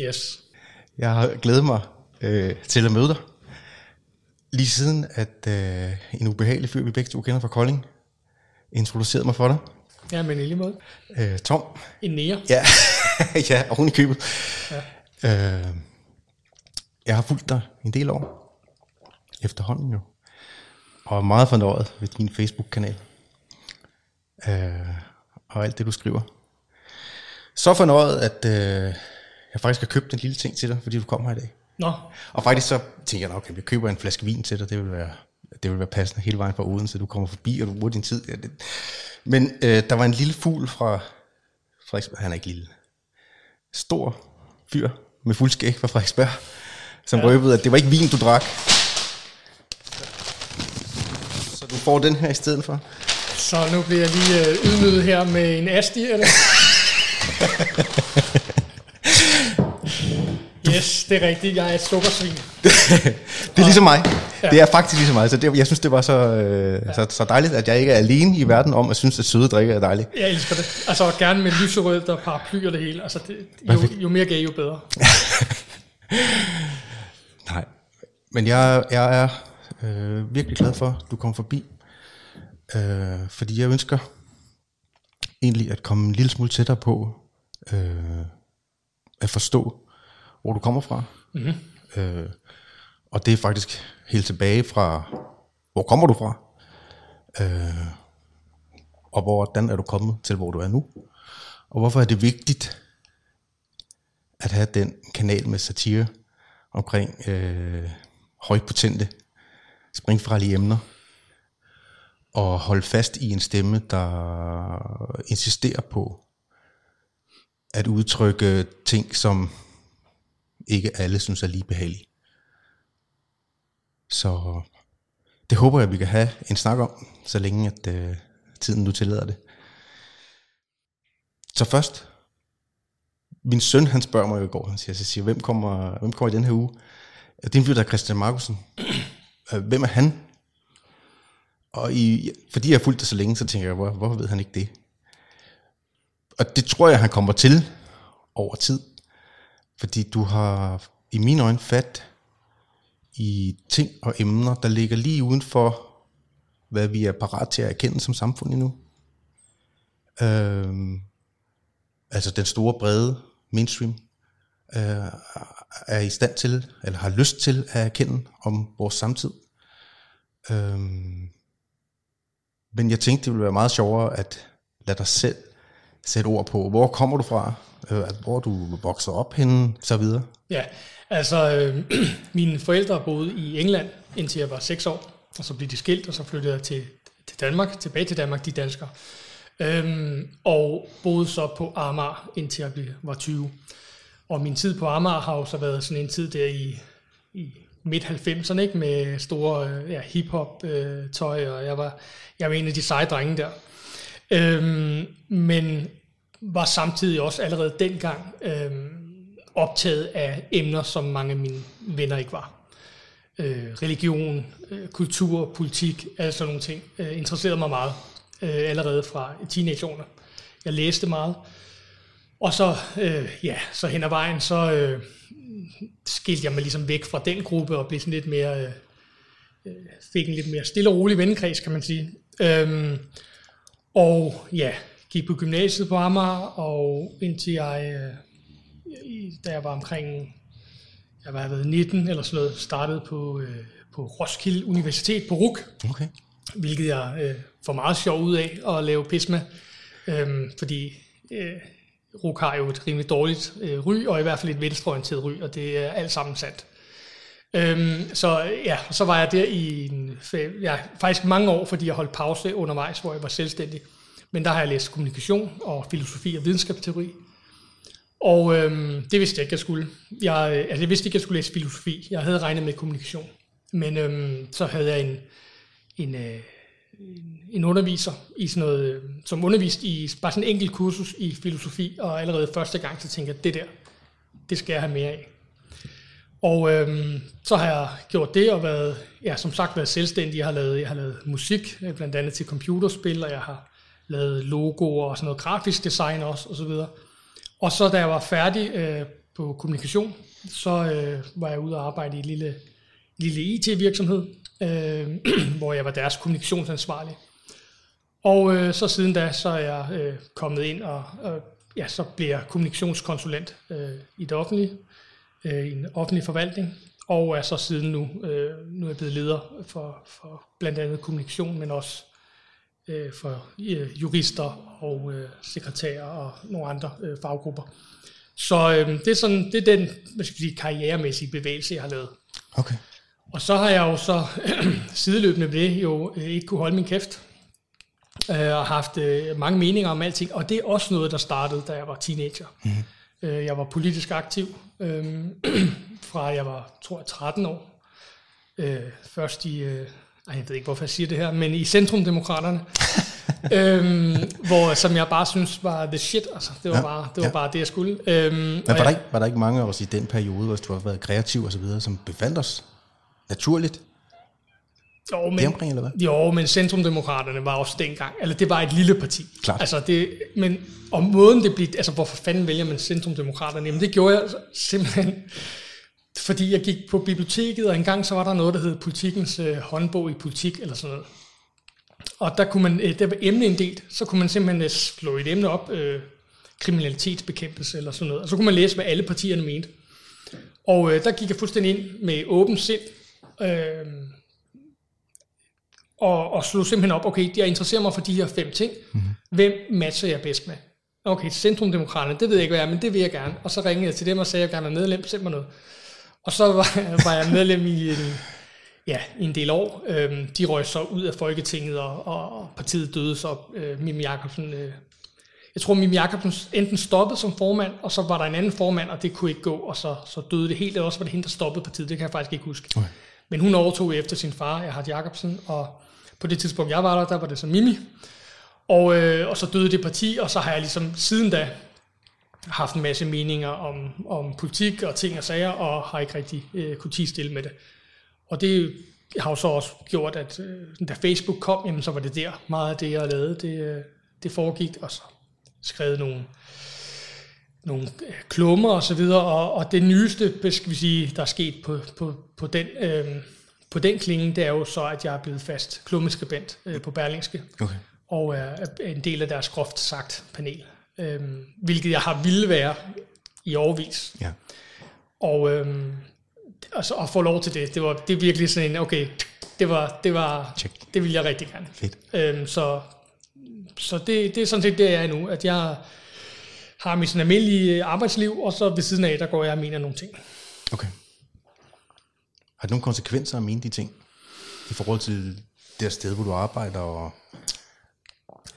Yes. Jeg har glædet mig øh, til at møde dig. Lige siden, at øh, en ubehagelig fyr, vi begge to kender fra Kolding, introducerede mig for dig. Ja, men i lige måde. Øh, Tom. En nære. Ja, ja oven i købet. Ja. Øh, jeg har fulgt dig en del år. Efterhånden jo. Og er meget fornøjet ved din Facebook-kanal. Øh, og alt det, du skriver. Så fornøjet, at øh, jeg faktisk har købt en lille ting til dig, fordi du kommer her i dag. Nå, Og faktisk så tænker jeg, okay, jeg køber en flaske vin til dig, det vil være, det vil være passende hele vejen fra Odense, du kommer forbi, og du bruger din tid. Ja, det. Men øh, der var en lille fugl fra Frederiksberg, han er ikke lille, stor fyr med fuld skæg fra Frederiksberg, som ja. røbede, at det var ikke vin, du drak. Så du får den her i stedet for. så nu bliver jeg lige øh, ydmyget her med en asti, eller? yes, det er rigtigt. Jeg er et sukkersvin. Det er ligesom mig. Ja. Det er faktisk ligesom mig. Så det, jeg synes, det var så, øh, ja. så, så dejligt, at jeg ikke er alene i verden om at synes, at søde drikke er dejligt. Jeg elsker det. Altså gerne med lyserød og paraply og det hele. Altså det, jo, jo mere gay, jo bedre. Nej, men jeg, jeg er øh, virkelig glad for, at du kom forbi. Øh, fordi jeg ønsker egentlig at komme en lille smule tættere på øh, at forstå, hvor du kommer fra. Mm-hmm. Øh, og det er faktisk helt tilbage fra, hvor kommer du fra? Øh, og hvordan er du kommet til, hvor du er nu? Og hvorfor er det vigtigt at have den kanal med satire omkring øh, højpotente, springfarlige emner, og holde fast i en stemme, der insisterer på at udtrykke ting, som ikke alle synes er lige behagelige. Så det håber jeg, vi kan have en snak om, så længe at øh, tiden nu tillader det. Så først, min søn, han spørger mig jo i går, han siger, så siger hvem kommer, hvem kommer i den her uge? Det er en fyr, der er Christian Markusen. Øh, hvem er han? Og i, fordi jeg har fulgt det så længe, så tænker jeg, hvor, hvorfor ved han ikke det? Og det tror jeg, han kommer til over tid. Fordi du har i mine øjne fat i ting og emner, der ligger lige uden for, hvad vi er parat til at erkende som samfund endnu. Øhm, altså den store brede mainstream øh, er i stand til, eller har lyst til at erkende om vores samtid. Øhm, men jeg tænkte, det ville være meget sjovere at lade dig selv sætte ord på, hvor kommer du fra, øh, altså, hvor du vokser op henne, så videre. Ja, altså øh, mine forældre boede i England, indtil jeg var 6 år, og så blev de skilt, og så flyttede jeg til, til Danmark, tilbage til Danmark, de danskere. Øhm, og boede så på Amager, indtil jeg blev, var 20. Og min tid på Amager har jo så været sådan en tid der i, i midt-90'erne, ikke? med store øh, ja, hip-hop øh, tøj, og jeg var, jeg var en af de seje drenge der. Øhm, men var samtidig også allerede dengang øhm, optaget af emner, som mange af mine venner ikke var. Øh, religion, øh, kultur, politik, alle sådan nogle ting, øh, interesserede mig meget øh, allerede fra teenageårene. Jeg læste meget, og så, øh, ja, så hen ad vejen, så øh, skilte jeg mig ligesom væk fra den gruppe og blev sådan lidt mere, øh, øh fik en lidt mere stille og rolig vennekreds, kan man sige. Øhm, og ja, gik på gymnasiet på Amager, og indtil jeg, øh, da jeg var omkring, jeg var været 19 eller sådan noget, startede på, øh, på Roskilde Universitet på RUK, Okay. hvilket jeg øh, får meget sjov ud af at lave pis med, øhm, fordi øh, RUK har jo et rimelig dårligt øh, ry, og i hvert fald et venstreorienteret ry, og det er alt sammen sandt. Øhm, så ja, så var jeg der i en, ja, faktisk mange år, fordi jeg holdt pause undervejs, hvor jeg var selvstændig. Men der har jeg læst kommunikation og filosofi og videnskabsteori. Og øhm, det vidste jeg ikke, jeg skulle. Jeg, altså, jeg vidste ikke, jeg skulle læse filosofi. Jeg havde regnet med kommunikation. Men øhm, så havde jeg en, en, øh, en- underviser, i sådan noget, øh, som underviste i bare sådan en enkelt kursus i filosofi, og allerede første gang, så tænkte jeg, det der, det skal jeg have mere af. Og øhm, så har jeg gjort det og været, ja, som sagt været selvstændig. Jeg har lavet, jeg har lavet musik, øh, blandt andet til computerspil, og jeg har lavet logoer og sådan noget grafisk design også, og så videre. Og så da jeg var færdig øh, på kommunikation. Så øh, var jeg ude og arbejde i en lille, lille IT-virksomhed, øh, hvor jeg var deres kommunikationsansvarlig. Og øh, så siden da, så er jeg øh, kommet ind, og og ja, så bliver jeg kommunikationskonsulent øh, i det offentlige, øh, i en offentlig forvaltning, og er så siden nu, øh, nu er jeg blevet leder for, for blandt andet kommunikation, men også øh, for øh, jurister og øh, sekretærer og nogle andre øh, faggrupper. Så øh, det er sådan, det er den hvad skal jeg sige, karrieremæssige bevægelse, jeg har lavet. Okay. Og så har jeg jo så sideløbende det jo øh, ikke kunne holde min kæft, øh, og haft øh, mange meninger om alting, og det er også noget, der startede, da jeg var teenager. Mm-hmm. Øh, jeg var politisk aktiv, øh, fra jeg var, tror jeg, 13 år. Øh, først i, øh, ej, jeg ved ikke, hvorfor jeg siger det her, men i Centrumdemokraterne, øhm, hvor, som jeg bare synes var the shit, altså, det var, ja, bare, det, var ja. bare det, jeg skulle. Øhm, men var, der ikke, var der ikke mange af os i den periode, hvor du har været kreativ og så videre, som befandt os naturligt jo, men, omkring, eller hvad? Jo, men Centrumdemokraterne var også dengang, eller det var et lille parti. Klart. Altså det, men om måden det blev, altså hvorfor fanden vælger man Centrumdemokraterne? Jamen det gjorde jeg simpelthen, fordi jeg gik på biblioteket, og engang så var der noget, der hed Politikens øh, håndbog i politik, eller sådan noget. Og der kunne man, øh, der var emneinddelt, så kunne man simpelthen øh, slå et emne op, øh, kriminalitetsbekæmpelse eller sådan noget, og så kunne man læse, hvad alle partierne mente. Og øh, der gik jeg fuldstændig ind med åben sind, øh, og, og slog simpelthen op, okay, jeg interesserer mig for de her fem ting. Mm-hmm. Hvem matcher jeg bedst med? Okay, Centrumdemokraterne, det ved jeg ikke, hvad jeg er, men det vil jeg gerne. Og så ringede jeg til dem og sagde, at jeg gerne vil medlem, send mig noget. Og så var, var jeg medlem i en, ja, en del år. Øhm, de røg så ud af Folketinget, og, og partiet døde så. Øh, Mim Jakobsen, øh, jeg tror, Mim Jakobsen enten stoppede som formand, og så var der en anden formand, og det kunne ikke gå, og så, så døde det helt. Det også var det hende, der stoppede partiet, det kan jeg faktisk ikke huske. Okay. Men hun overtog efter sin far, Erhard Jakobsen, og på det tidspunkt, jeg var der, der var det så Mimi. Og, øh, og så døde det parti, og så har jeg ligesom siden da haft en masse meninger om, om politik og ting og sager, og har ikke rigtig øh, kunne tige stille med det. Og det har jo så også gjort, at øh, da Facebook kom, jamen, så var det der meget af det, jeg lavede, det, øh, det foregik, og så skrevet nogle, nogle øh, klummer og så videre, og, og det nyeste, skal vi sige, der er sket på, på, på den... Øh, på den klinge, det er jo så, at jeg er blevet fast klummeskribent øh, på Berlingske, okay. og er en del af deres groft sagt panel, øh, hvilket jeg har ville være i overvis. Ja. Og øh, altså, at få lov til det, det var det er virkelig sådan en, okay, det var, det var, Check. det ville jeg rigtig gerne. Fedt. Øh, så så det, det er sådan set det, jeg er nu, at jeg har mit sådan almindelige arbejdsliv, og så ved siden af, der går jeg og mener nogle ting. Okay. Har det nogle konsekvenser at mene de ting? I forhold til det sted, hvor du arbejder? Og...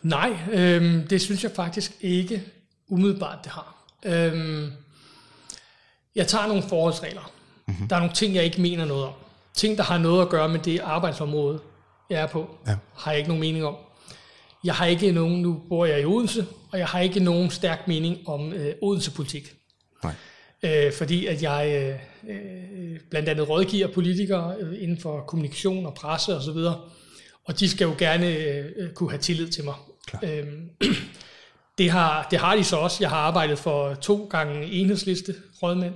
Nej, øhm, det synes jeg faktisk ikke umiddelbart, det har. Øhm, jeg tager nogle forholdsregler. Mm-hmm. Der er nogle ting, jeg ikke mener noget om. Ting, der har noget at gøre med det arbejdsområde, jeg er på, ja. har jeg ikke nogen mening om. Jeg har ikke nogen, nu bor jeg i Odense, og jeg har ikke nogen stærk mening om øh, Odense-politik. Nej øh, fordi at jeg øh, øh, blandt andet rådgiver politikere øh, inden for kommunikation og presse osv., og, og de skal jo gerne øh, kunne have tillid til mig. Øh, det, har, det har de så også. Jeg har arbejdet for to gange enhedsliste rådmænd,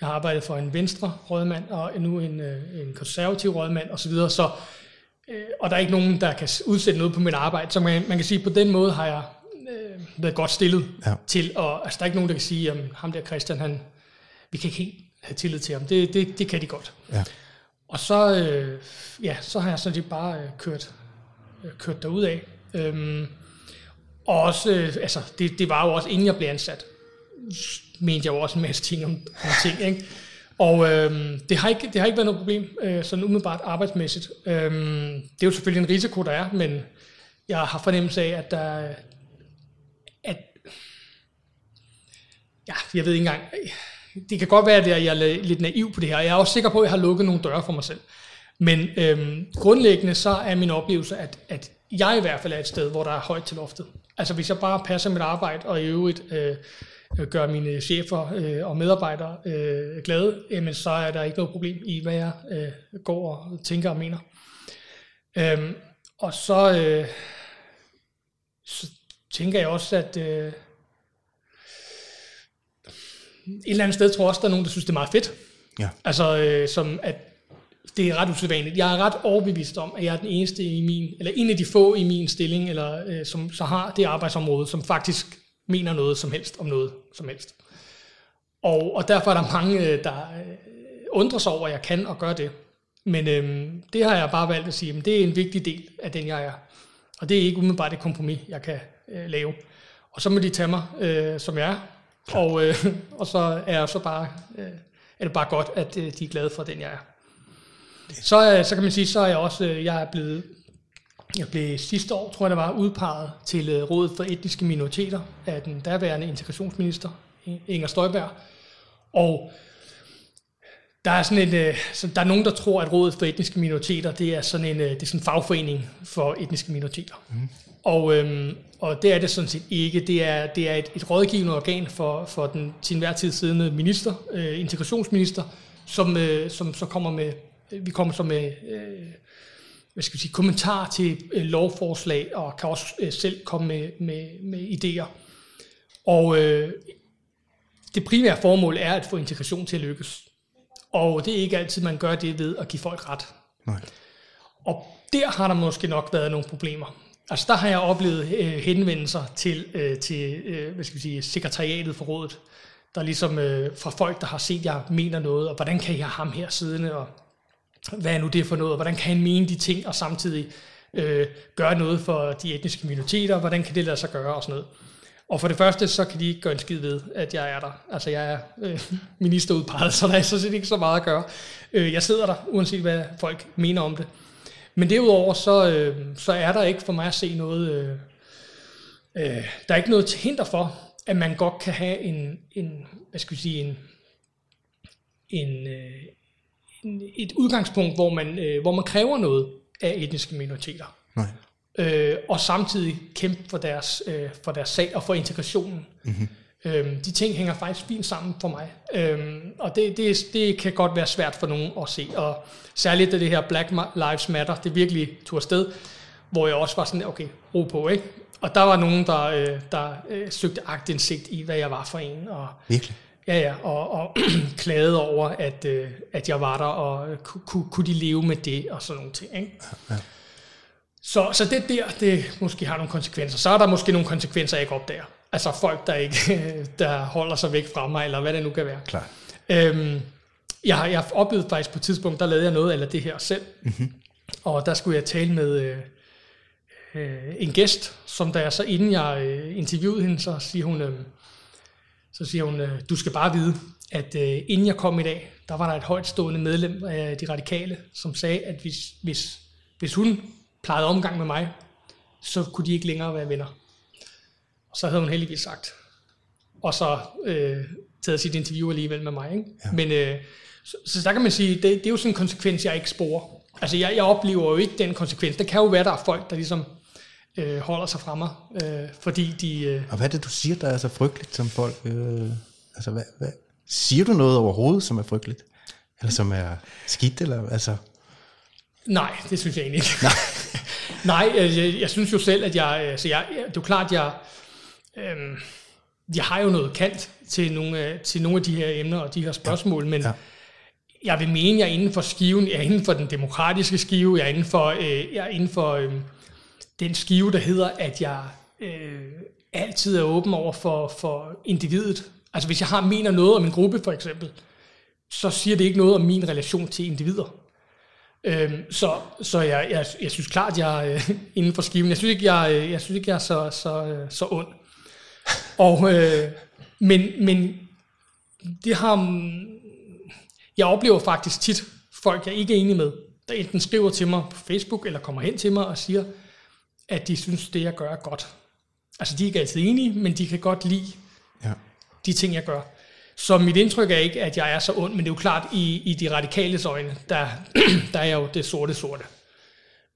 jeg har arbejdet for en venstre rådmand, og nu en, øh, en konservativ rådmand osv., så, så øh, og der er ikke nogen, der kan udsætte noget på mit arbejde. Så man, man kan sige, at på den måde har jeg øh, været godt stillet ja. til, og altså, der er ikke nogen, der kan sige, at ham der Christian, han, vi kan ikke helt have tillid til ham. Det, det, det kan de godt. Ja. Og så, øh, ja, så har jeg sådan set bare øh, kørt, øh, kørt derud af. Øhm, og også, øh, altså, det, det var jo også, inden jeg blev ansat, mente jeg jo også en masse ting om, om ting, ikke? Og øh, det, har ikke, det har ikke været noget problem, øh, sådan umiddelbart arbejdsmæssigt. Øh, det er jo selvfølgelig en risiko, der er, men jeg har fornemmelse af, at der, at, ja, jeg ved ikke engang, det kan godt være, at jeg er lidt naiv på det her. Jeg er også sikker på, at jeg har lukket nogle døre for mig selv. Men øhm, grundlæggende så er min oplevelse, at, at jeg i hvert fald er et sted, hvor der er højt til loftet. Altså hvis jeg bare passer mit arbejde, og i øvrigt øh, gør mine chefer øh, og medarbejdere øh, glade, jamen, så er der ikke noget problem i, hvad jeg øh, går og tænker og mener. Øhm, og så, øh, så tænker jeg også, at... Øh, et eller andet sted tror jeg også, der er nogen, der synes, det er meget fedt. Ja. Altså, øh, som at det er ret usædvanligt. Jeg er ret overbevist om, at jeg er den eneste i min, eller en af de få i min stilling, eller øh, som så har det arbejdsområde, som faktisk mener noget som helst om noget som helst. Og, og derfor er der mange, øh, der øh, undrer sig over, at jeg kan og gør det. Men øh, det har jeg bare valgt at sige, at det er en vigtig del af den, jeg er. Og det er ikke umiddelbart et kompromis, jeg kan øh, lave. Og så må de tage mig, øh, som jeg er. Og, øh, og så er jeg så bare, øh, er det bare godt, at øh, de er glade for den, jeg er. Så, øh, så kan man sige, så er jeg også, øh, jeg er blevet, jeg blev sidste år, tror jeg det var, udpeget til øh, Rådet for Etniske Minoriteter af den daværende integrationsminister, Inger Støjberg. Og der er sådan en, så der er nogen, der tror, at Rådet for Etniske Minoriteter, det er sådan en, det er sådan en fagforening for etniske minoriteter. Mm. Og, øhm, og det er det sådan set ikke. Det er, det er et, et rådgivende organ for, for den til enhver tid siddende minister, øh, integrationsminister, som, øh, som så kommer med, vi kommer så med, øh, hvad skal vi sige, kommentar til øh, lovforslag, og kan også øh, selv komme med, med, med idéer. Og øh, det primære formål er at få integration til at lykkes. Og det er ikke altid, man gør det ved at give folk ret. Nej. Og der har der måske nok været nogle problemer. Altså der har jeg oplevet øh, henvendelser til, øh, til øh, hvad skal vi sige, sekretariatet for rådet, der ligesom øh, fra folk, der har set, at jeg mener noget, og hvordan kan jeg have ham her siddende, og hvad er nu det for noget, hvordan kan han mene de ting, og samtidig øh, gøre noget for de etniske minoriteter, hvordan kan det lade sig gøre, og sådan noget. Og for det første, så kan de ikke gøre en skid ved, at jeg er der. Altså, jeg er øh, ministerudpeget, så der er så set ikke så meget at gøre. Øh, jeg sidder der, uanset hvad folk mener om det. Men derudover, så, øh, så er der ikke for mig at se noget... Øh, øh, der er ikke noget til hinder for, at man godt kan have en, en hvad skal vi sige, en, en, øh, et udgangspunkt, hvor man, øh, hvor man kræver noget af etniske minoriteter. Nej. Øh, og samtidig kæmpe for deres, øh, for deres sag og for integrationen. Mm-hmm. Øhm, de ting hænger faktisk fint sammen for mig. Øhm, og det, det, det kan godt være svært for nogen at se. Og særligt det her Black Lives Matter, det virkelig tog afsted, hvor jeg også var sådan, okay, ro på, ikke? Og der var nogen, der, øh, der øh, søgte agtindsigt i, hvad jeg var for en. Og, Virkelig? Ja, ja, og, og klagede over, at, øh, at jeg var der, og øh, kunne, kunne de leve med det, og sådan nogle ting. Ikke? Ja, ja. Så, så det der, det måske har nogle konsekvenser. Så er der måske nogle konsekvenser, jeg ikke opdager. Altså folk, der ikke der holder sig væk fra mig, eller hvad det nu kan være. Klar. Øhm, jeg, har, jeg har oplevet faktisk på et tidspunkt, der lavede jeg noget af det her selv. Mm-hmm. Og der skulle jeg tale med øh, øh, en gæst, som da jeg så inden jeg øh, interviewede hende, så siger hun, øh, så siger hun, øh, du skal bare vide, at øh, inden jeg kom i dag, der var der et højtstående medlem af de radikale, som sagde, at hvis, hvis, hvis hun plejede omgang med mig, så kunne de ikke længere være venner. Og så havde hun heldigvis sagt. Og så øh, taget sit interview alligevel med mig. Ikke? Ja. Men øh, så, så der kan man sige, det, det er jo sådan en konsekvens, jeg ikke sporer. Altså jeg, jeg oplever jo ikke den konsekvens. Det kan jo være, der er folk, der ligesom øh, holder sig fra mig, øh, fordi de... Øh, og hvad er det, du siger, der er så frygteligt, som folk... Øh, altså, hvad, hvad, siger du noget overhovedet, som er frygteligt? Eller som er skidt, eller altså... Nej, det synes jeg egentlig ikke. Nej, Nej jeg, jeg synes jo selv, at jeg... Altså jeg det er jo klart, jeg... Øh, jeg har jo noget kant til nogle, af, til nogle af de her emner og de her spørgsmål, ja. men ja. jeg vil mene, jeg er inden for skiven, jeg er inden for den demokratiske skive, jeg er inden for, øh, jeg er inden for øh, den skive, der hedder, at jeg øh, altid er åben over for, for individet. Altså hvis jeg har mener noget om en gruppe for eksempel, så siger det ikke noget om min relation til individer. Øhm, så så jeg, jeg, jeg synes klart, jeg er øh, inden for skiven. Jeg synes ikke, jeg, øh, jeg, synes ikke, jeg er så, så, øh, så ond. Og, øh, men, men det har... Mm, jeg oplever faktisk tit folk, jeg ikke er enig med, der enten skriver til mig på Facebook, eller kommer hen til mig og siger, at de synes, det jeg gør er godt. Altså de er ikke altid enige, men de kan godt lide ja. de ting, jeg gør. Så mit indtryk er ikke, at jeg er så ond, men det er jo klart, i, i de radikale øjne, der, der er jeg jo det sorte sorte.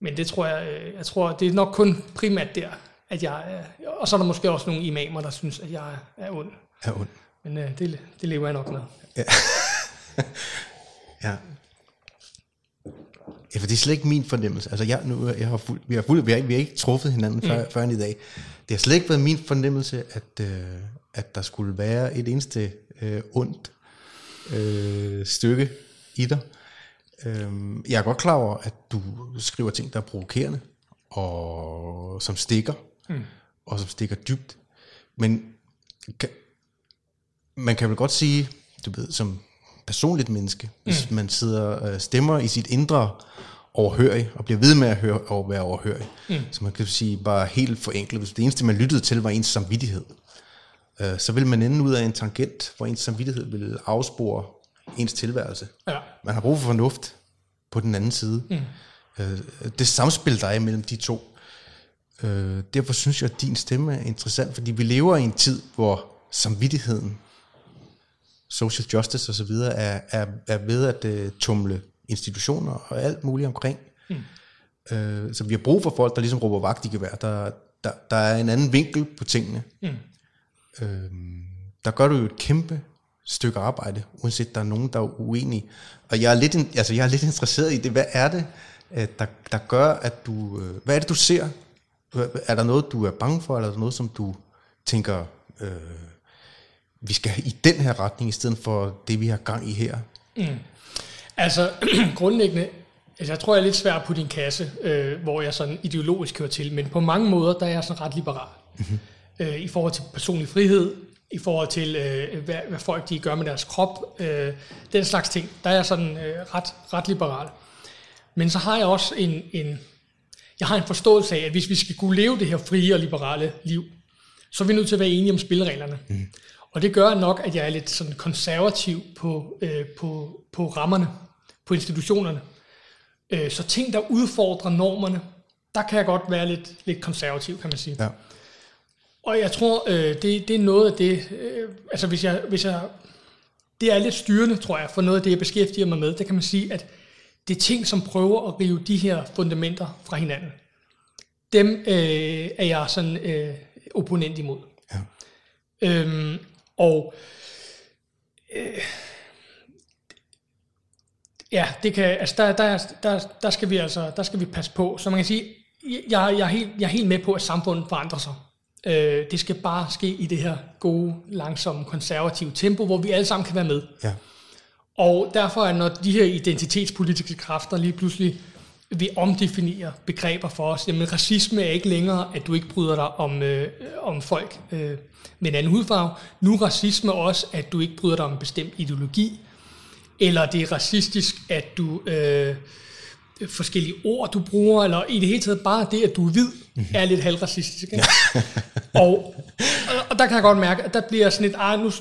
Men det tror jeg, øh, jeg tror, det er nok kun primært der, at jeg er, og så er der måske også nogle imamer, der synes, at jeg er ond. Er ond. Men øh, det, det lever jeg nok med. Ja. ja. Ja, for det er slet ikke min fornemmelse. Altså, jeg, nu, jeg har fuld, vi, har fuld, vi, har, vi har ikke truffet hinanden før, mm. før i dag. Det har slet ikke været min fornemmelse, at, øh, at der skulle være et eneste øh, ondt øh, stykke i dig. Øh, jeg er godt klar over, at du skriver ting, der er provokerende, og som stikker, mm. og som stikker dybt. Men kan, man kan vel godt sige, du ved, som personligt menneske, hvis mm. man sidder og øh, stemmer i sit indre overhørig, og bliver ved med at høre, og være overhørig. Mm. Så man kan sige bare helt forenklet, hvis det eneste, man lyttede til, var ens samvittighed, øh, så vil man ende ud af en tangent, hvor ens samvittighed vil afspore ens tilværelse. Ja. Man har brug for fornuft på den anden side. Mm. Øh, det samspil, der er mellem de to. Øh, derfor synes jeg, at din stemme er interessant, fordi vi lever i en tid, hvor samvittigheden social justice osv., er, er, er ved at uh, tumle institutioner og alt muligt omkring. Mm. Uh, så vi har brug for folk, der ligesom råber vagt i gevær. Der, der, der er en anden vinkel på tingene. Mm. Uh, der gør du jo et kæmpe stykke arbejde, uanset der er nogen, der er uenige. Og jeg er lidt, altså jeg er lidt interesseret i det. Hvad er det, der, der gør, at du... Hvad er det, du ser? Er der noget, du er bange for, eller er der noget, som du tænker... Øh, vi skal i den her retning, i stedet for det, vi har gang i her? Mm. Altså, grundlæggende, altså, jeg tror, jeg er lidt svær på din kasse, øh, hvor jeg sådan ideologisk kører til, men på mange måder, der er jeg sådan ret liberal. Mm-hmm. Øh, I forhold til personlig frihed, i forhold til, øh, hvad, hvad folk de gør med deres krop, øh, den slags ting, der er jeg sådan øh, ret, ret liberal. Men så har jeg også en, en, jeg har en forståelse af, at hvis vi skal kunne leve det her frie og liberale liv, så er vi nødt til at være enige om spillereglerne. Mm. Og det gør nok, at jeg er lidt sådan konservativ på, øh, på, på rammerne, på institutionerne. Øh, så ting, der udfordrer normerne, der kan jeg godt være lidt, lidt konservativ, kan man sige. Ja. Og jeg tror, øh, det, det er noget af det, øh, altså hvis jeg, hvis jeg, det er lidt styrende, tror jeg, for noget af det, jeg beskæftiger mig med. Det kan man sige, at det er ting, som prøver at rive de her fundamenter fra hinanden. Dem øh, er jeg sådan øh, opponent imod. Ja. Øhm, og øh, ja, det kan, altså der, der, der, der, skal vi altså, der skal vi passe på. Så man kan sige, jeg, jeg, er, helt, jeg er helt med på, at samfundet forandrer sig. Øh, det skal bare ske i det her gode, langsomme, konservative tempo, hvor vi alle sammen kan være med. Ja. Og derfor er, når de her identitetspolitiske kræfter lige pludselig vil omdefinere begreber for os, jamen racisme er ikke længere, at du ikke bryder dig om, øh, om folk øh, med en anden hudfarve. Nu er racisme også, at du ikke bryder dig om en bestemt ideologi, eller det er racistisk, at du øh, forskellige ord, du bruger, eller i det hele taget bare det, at du er hvid, mm-hmm. er lidt halvracistisk. Ikke? og, og der kan jeg godt mærke, at der bliver sådan et, ah, nu,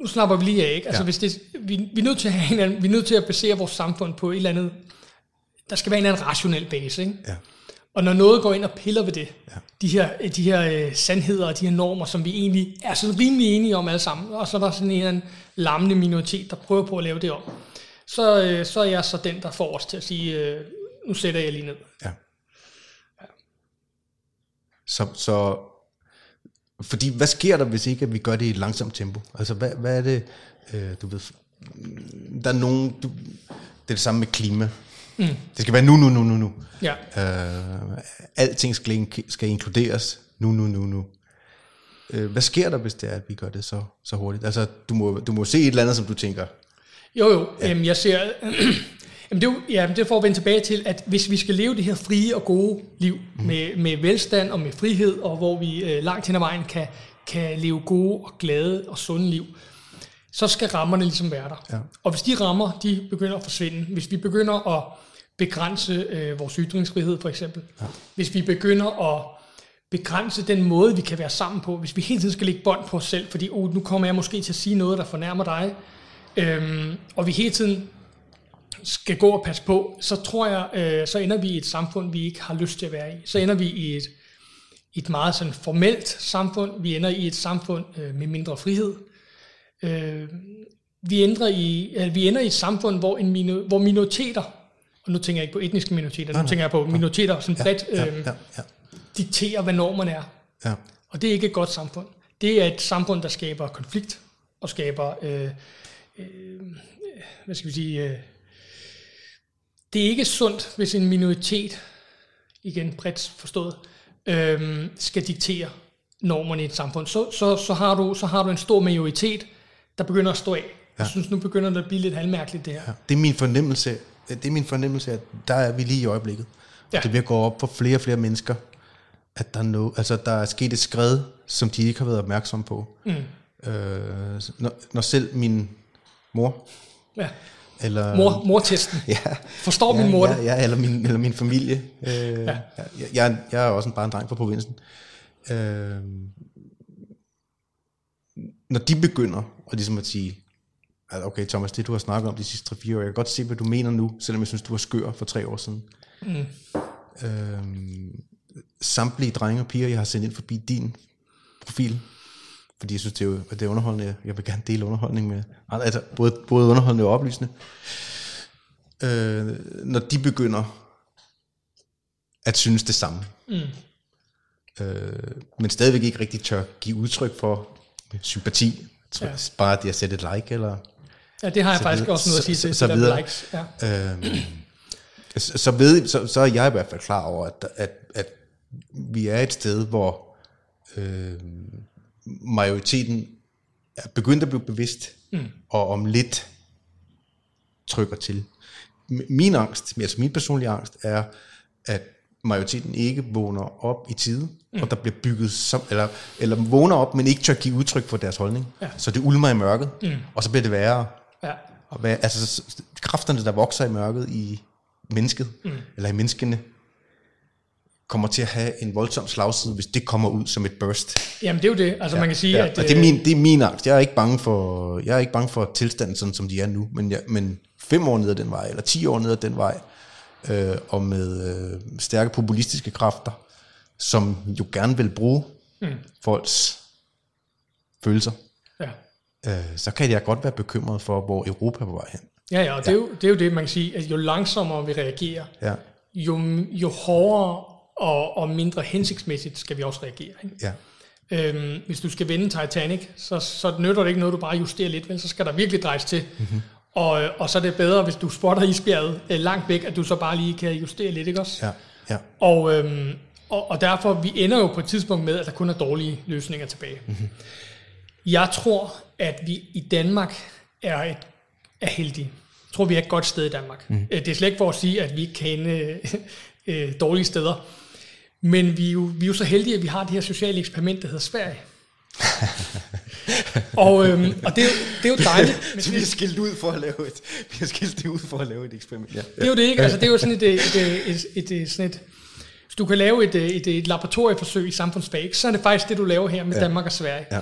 nu snapper vi lige af. Ikke? Altså, ja. hvis det, vi, vi, er nødt til at have en, vi er nødt til at basere vores samfund på et eller andet, der skal være en eller anden rationel base. Ikke? Ja. Og når noget går ind og piller ved det, ja. de her, de her uh, sandheder og de her normer, som vi egentlig er sådan rimelig enige om alle sammen, og så er der sådan en eller anden lammende minoritet, der prøver på at lave det om, så, uh, så er jeg så den, der får os til at sige, uh, nu sætter jeg lige ned. Ja. ja. Så, så, fordi hvad sker der, hvis ikke at vi gør det i et langsomt tempo? Altså hvad, hvad er det, øh, du ved, der er nogen, du, det er det samme med klima. Mm. Det skal være nu, nu, nu, nu, nu. Ja. Øh, alting skal, skal inkluderes nu, nu, nu, nu. Øh, hvad sker der, hvis det er, at vi gør det så, så hurtigt? Altså, du må, du må se et eller andet, som du tænker. Jo, jo. Ja. Øhm, jeg ser... Jamen det, er jo, ja, det får at vende tilbage til, at hvis vi skal leve det her frie og gode liv mm. med, med velstand og med frihed, og hvor vi øh, langt hen ad vejen kan, kan leve gode og glade og sunde liv, så skal rammerne ligesom være der. Ja. Og hvis de rammer, de begynder at forsvinde, hvis vi begynder at begrænse øh, vores ytringsfrihed for eksempel. Ja. Hvis vi begynder at begrænse den måde, vi kan være sammen på, hvis vi hele tiden skal lægge bånd på os selv, fordi oh, nu kommer jeg måske til at sige noget, der fornærmer dig, øhm, og vi hele tiden skal gå og passe på, så tror jeg, øh, så ender vi i et samfund, vi ikke har lyst til at være i. Så ender vi i et, et meget sådan formelt samfund, vi ender i et samfund øh, med mindre frihed. Øh, vi, ender i, øh, vi ender i et samfund, hvor, en mino, hvor minoriteter nu tænker jeg ikke på etniske minoriteter, nu tænker jeg på minoriteter som bredt ja, ja, ja, ja. dikterer, hvad normerne er. Ja. Og det er ikke et godt samfund. Det er et samfund, der skaber konflikt, og skaber, øh, øh, hvad skal vi sige, øh, det er ikke sundt, hvis en minoritet, igen bredt forstået, øhm, skal diktere normerne i et samfund. Så, så, så, har du, så har du en stor majoritet, der begynder at stå af. Jeg synes, nu begynder det at blive lidt halvmærkeligt, det her. Ja, det er min fornemmelse, det er min fornemmelse, at der er vi lige i øjeblikket. Ja. Ja. Det bliver gå op for flere og flere mennesker, at der er, no, altså, der er sket et skred, som de ikke har været opmærksomme på. Mm. Øh, når, når selv min mor, Ja. eller, Mor, mortesten. ja, Forstår ja, min mor ja, det? ja, eller, min, eller min familie. Øh, ja. jeg, jeg, jeg er også en bare en dreng fra provinsen. Øh, når de begynder at, ligesom at sige, at okay Thomas, det du har snakket om de sidste 3-4 år, jeg kan godt se, hvad du mener nu, selvom jeg synes, du var skør for tre år siden. Mm. Øh, samtlige drenge og piger, jeg har sendt ind forbi din profil, fordi jeg synes, det er, jo, det er underholdende. Jeg vil gerne dele underholdning med altså både, både underholdende og oplysende. Øh, når de begynder at synes det samme, mm. øh, men stadigvæk ikke rigtig tør give udtryk for sympati, Ja. ja. bare det at sætte et like, eller Ja, det har jeg Så faktisk videre- også noget at sige så- til. så der videre. Likes. Ja. øh, så, så, ved, så, så er jeg i hvert fald klar over, at, at, at vi er et sted, hvor øh, majoriteten er begyndt at blive bevidst, mm. og om lidt trykker til. Min angst, altså min personlige angst, er, at majoriteten ikke vågner op i tide, mm. og der bliver bygget, som, eller, eller vågner op, men ikke tør give udtryk for deres holdning. Ja. Så det ulmer i mørket, mm. og så bliver det værre. Ja. Og hvad, altså kræfterne, der vokser i mørket i mennesket, mm. eller i menneskene, kommer til at have en voldsom slagside, hvis det kommer ud som et burst. Jamen, det er jo det. Altså, ja. man kan sige, ja, at... og det er, øh, min, det er min angst. Jeg er ikke bange for, jeg er ikke bange for tilstanden, sådan som de er nu, men, jeg, men fem år ned ad den vej, eller ti år ned ad den vej, øh, og med øh, stærke populistiske kræfter, som jo gerne vil bruge mm. folks følelser, Ja. Øh, så kan jeg godt være bekymret for, hvor Europa er på vej hen. Ja, ja, og det, er jo, det er jo det, man kan sige, at jo langsommere vi reagerer, Ja, jo, jo hårdere og, og mindre hensigtsmæssigt skal vi også reagere. Ikke? ja. Øhm, hvis du skal vende Titanic, så, så nytter det ikke noget, du bare justerer lidt, vel? så skal der virkelig drejes til. Mm-hmm. Og, og så er det bedre, hvis du spotter isbjerget øh, langt væk, at du så bare lige kan justere lidt, ikke også? Ja, ja. Og, øhm, og, og derfor, vi ender jo på et tidspunkt med, at der kun er dårlige løsninger tilbage. Mm-hmm. Jeg tror, at vi i Danmark er, et, er heldige. Jeg tror, vi er et godt sted i Danmark. Mm. Det er slet ikke for at sige, at vi ikke kan ende øh, dårlige steder. Men vi er, jo, vi er jo så heldige, at vi har det her sociale eksperiment, der hedder Sverige. og, øhm, og det, er jo, det er jo dejligt. Men Så vi har skilt ud for at lave et, vi har skilt det ud for at lave et eksperiment. Ja. Det er jo det ikke. Altså, det er jo sådan et, et, et, et, et, sådan et hvis du kan lave et, et, et laboratorieforsøg i samfundsfag, så er det faktisk det, du laver her med ja. Danmark og Sverige. Ja.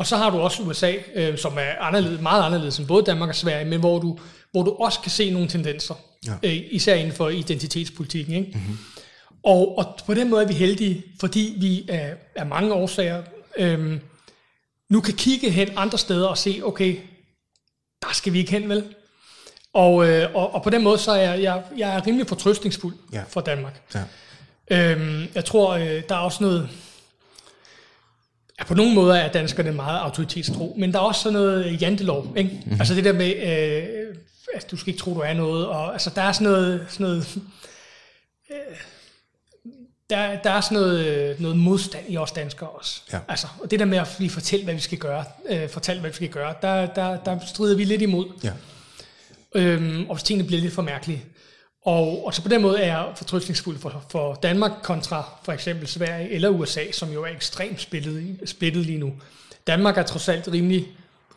Og så har du også USA, øh, som er anderledes, meget anderledes end både Danmark og Sverige, men hvor du, hvor du også kan se nogle tendenser, Ja. øh, især inden for identitetspolitikken. Ikke? Mm-hmm. Og, og på den måde er vi heldige, fordi vi af, af mange årsager øh, nu kan kigge hen andre steder og se, okay, der skal vi ikke hen, vel? Og, øh, og, og på den måde, så er jeg, jeg, jeg er rimelig fortrøstningsfuld Ja. for Danmark. Ja. Øhm, jeg tror, øh, der er også noget... Ja, på nogle måder er danskerne meget autoritetstro, men der er også sådan noget jantelov, ikke? Mm-hmm. Altså det der med, øh, at du skal ikke tro, du er noget, og altså der er sådan noget, sådan noget øh, der, der er sådan noget, øh, noget modstand i os danskere også. Ja. Altså, og det der med at lige fortælle, hvad vi skal gøre, øh, fortælle, hvad vi skal gøre, der, der, der strider vi lidt imod Ja. øhm, og hvis tingene bliver lidt for mærkelige. Og, og så på den måde er jeg fortrystningsfuld for, for Danmark kontra for eksempel Sverige eller USA, som jo er ekstremt splittet, splittet lige nu. Danmark er trods alt rimelig,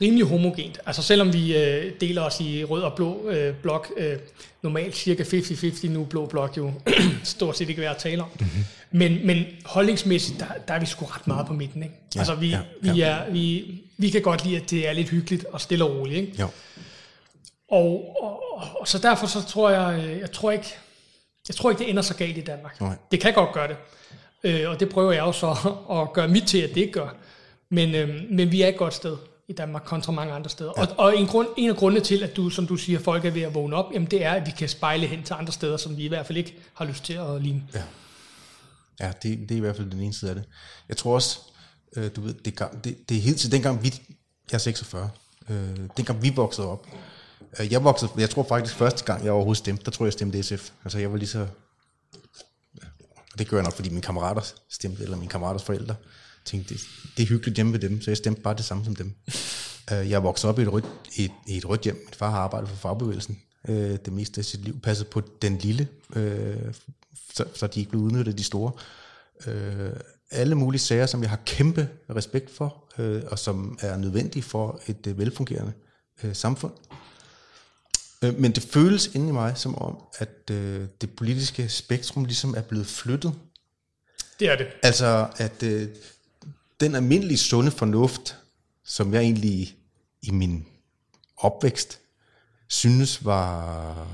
rimelig homogent. Altså selvom vi øh, deler os i rød og blå øh, blok, øh, normalt cirka 50-50, nu blå blok jo stort set ikke værd at tale om. Mm-hmm. Men, men holdningsmæssigt, der, der er vi sgu ret meget på midten. Ikke? Ja, altså vi, ja, vi, er, vi, vi kan godt lide, at det er lidt hyggeligt og stille og roligt. Ikke? Jo. Og, og, og, så derfor så tror jeg, øh, jeg tror ikke, jeg tror ikke, det ender så galt i Danmark. Nej. Det kan godt gøre det. Øh, og det prøver jeg også at, at gøre mit til, at det ikke gør. Men, øh, men vi er et godt sted i Danmark kontra mange andre steder. Ja. Og, og en, grund, en af grundene til, at du, som du siger, folk er ved at vågne op, jamen det er, at vi kan spejle hen til andre steder, som vi i hvert fald ikke har lyst til at ligne. Ja, ja det, det er i hvert fald den ene side af det. Jeg tror også, øh, du ved, det, det, det er helt til dengang vi, jeg er 46, øh, dengang vi voksede op, Øh, jeg voksede, jeg tror faktisk første gang, jeg overhovedet stemte, der tror jeg, jeg stemte SF. Altså jeg var lige så... Og det gør jeg nok, fordi mine kammerater stemte, eller mine kammeraters forældre tænkte, det, det er hyggeligt hjemme ved dem, så jeg stemte bare det samme som dem. Øh, jeg voksede op i et rødt, i, et- i et rødt hjem. Min far har arbejdet for fagbevægelsen øh, det meste af sit liv. Passet på den lille, øh, så, så de ikke blev udnyttet de store. Øh, alle mulige sager, som jeg har kæmpe respekt for, øh, og som er nødvendige for et øh, velfungerende øh, samfund. Øh, men det føles inde i mig som om, at øh, det politiske spektrum ligesom er blevet flyttet. Det er det. Altså, at øh, den almindelige sunde fornuft, som jeg egentlig i min opvækst synes var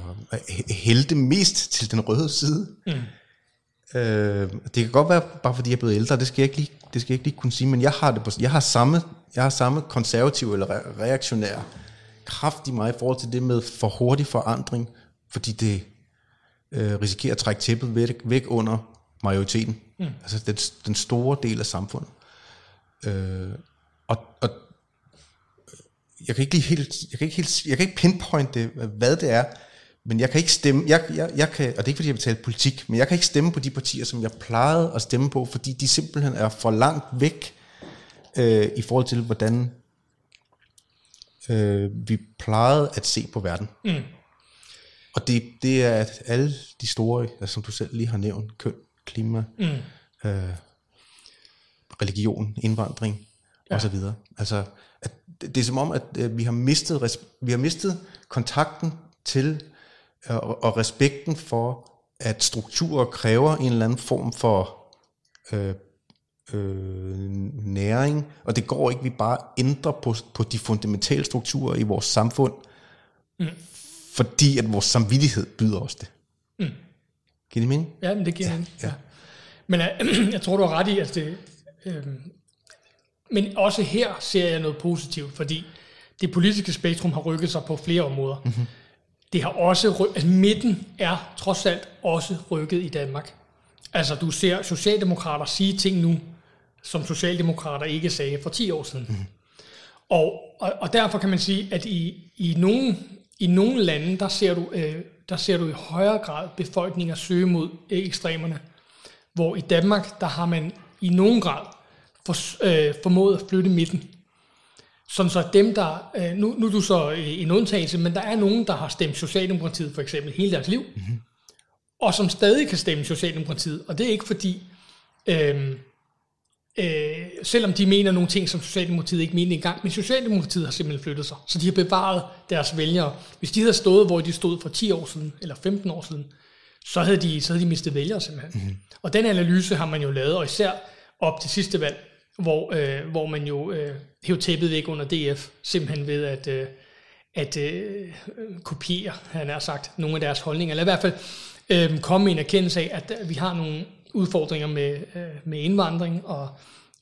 hældte mest til den røde side. Mm. Øh, det kan godt være, bare fordi jeg er blevet ældre, det skal jeg ikke lige, det skal jeg ikke lige kunne sige, men jeg har, det på, jeg har samme, jeg har samme konservativ eller re- reaktionær kraft i mig i forhold til det med for hurtig forandring, fordi det øh, risikerer at trække tæppet væk, væk under majoriteten, mm. altså den, den store del af samfundet. Øh, og, og jeg kan ikke lige helt, jeg kan ikke helt, jeg kan ikke pinpointe, hvad det er, men jeg kan ikke stemme, jeg, jeg, jeg kan, og det er ikke fordi jeg tale politik, men jeg kan ikke stemme på de partier, som jeg plejede at stemme på, fordi de simpelthen er for langt væk øh, i forhold til, hvordan øh, vi plejede at se på verden. Mm. Og det, det er at alle de store, altså, som du selv lige har nævnt, køn, klima, mm. øh, religion, indvandring ja. og så videre. Altså, at det, det er som om, at øh, vi har mistet, vi har mistet kontakten til øh, og, og respekten for, at strukturer kræver en eller anden form for øh, øh, næring, og det går ikke, vi bare ændrer på, på de fundamentale strukturer i vores samfund, mm. fordi at vores samvittighed byder os det. Mm. Giver det mening? Ja, men det giver ja, ja. Men øh, jeg tror, du har ret i, at det... Øh, men også her ser jeg noget positivt, fordi det politiske spektrum har rykket sig på flere områder. Mm-hmm. Det har også ry- altså midten er trods alt også rykket i Danmark. Altså du ser socialdemokrater sige ting nu, som socialdemokrater ikke sagde for 10 år siden. Mm-hmm. Og, og, og derfor kan man sige, at i, i, nogle, i nogle lande, der ser, du, øh, der ser du i højere grad befolkninger søge mod ekstremerne. Hvor i Danmark, der har man i nogen grad for, øh, formået at flytte midten. Sådan så dem, der, øh, nu, nu er du så en undtagelse, men der er nogen, der har stemt Socialdemokratiet for eksempel hele deres liv, mm-hmm. og som stadig kan stemme Socialdemokratiet. Og det er ikke fordi, øh, øh, selvom de mener nogle ting, som Socialdemokratiet ikke mente engang, men Socialdemokratiet har simpelthen flyttet sig. Så de har bevaret deres vælgere. Hvis de havde stået, hvor de stod for 10 år siden, eller 15 år siden, så havde de, så havde de mistet vælgere simpelthen. Mm-hmm. Og den analyse har man jo lavet, og især op til sidste valg, hvor, øh, hvor man jo øh, hævde tæppet væk under DF, simpelthen ved at, øh, at øh, kopiere, han har sagt, nogle af deres holdninger, eller i hvert fald øh, komme med en erkendelse af, at vi har nogle udfordringer med, øh, med indvandring og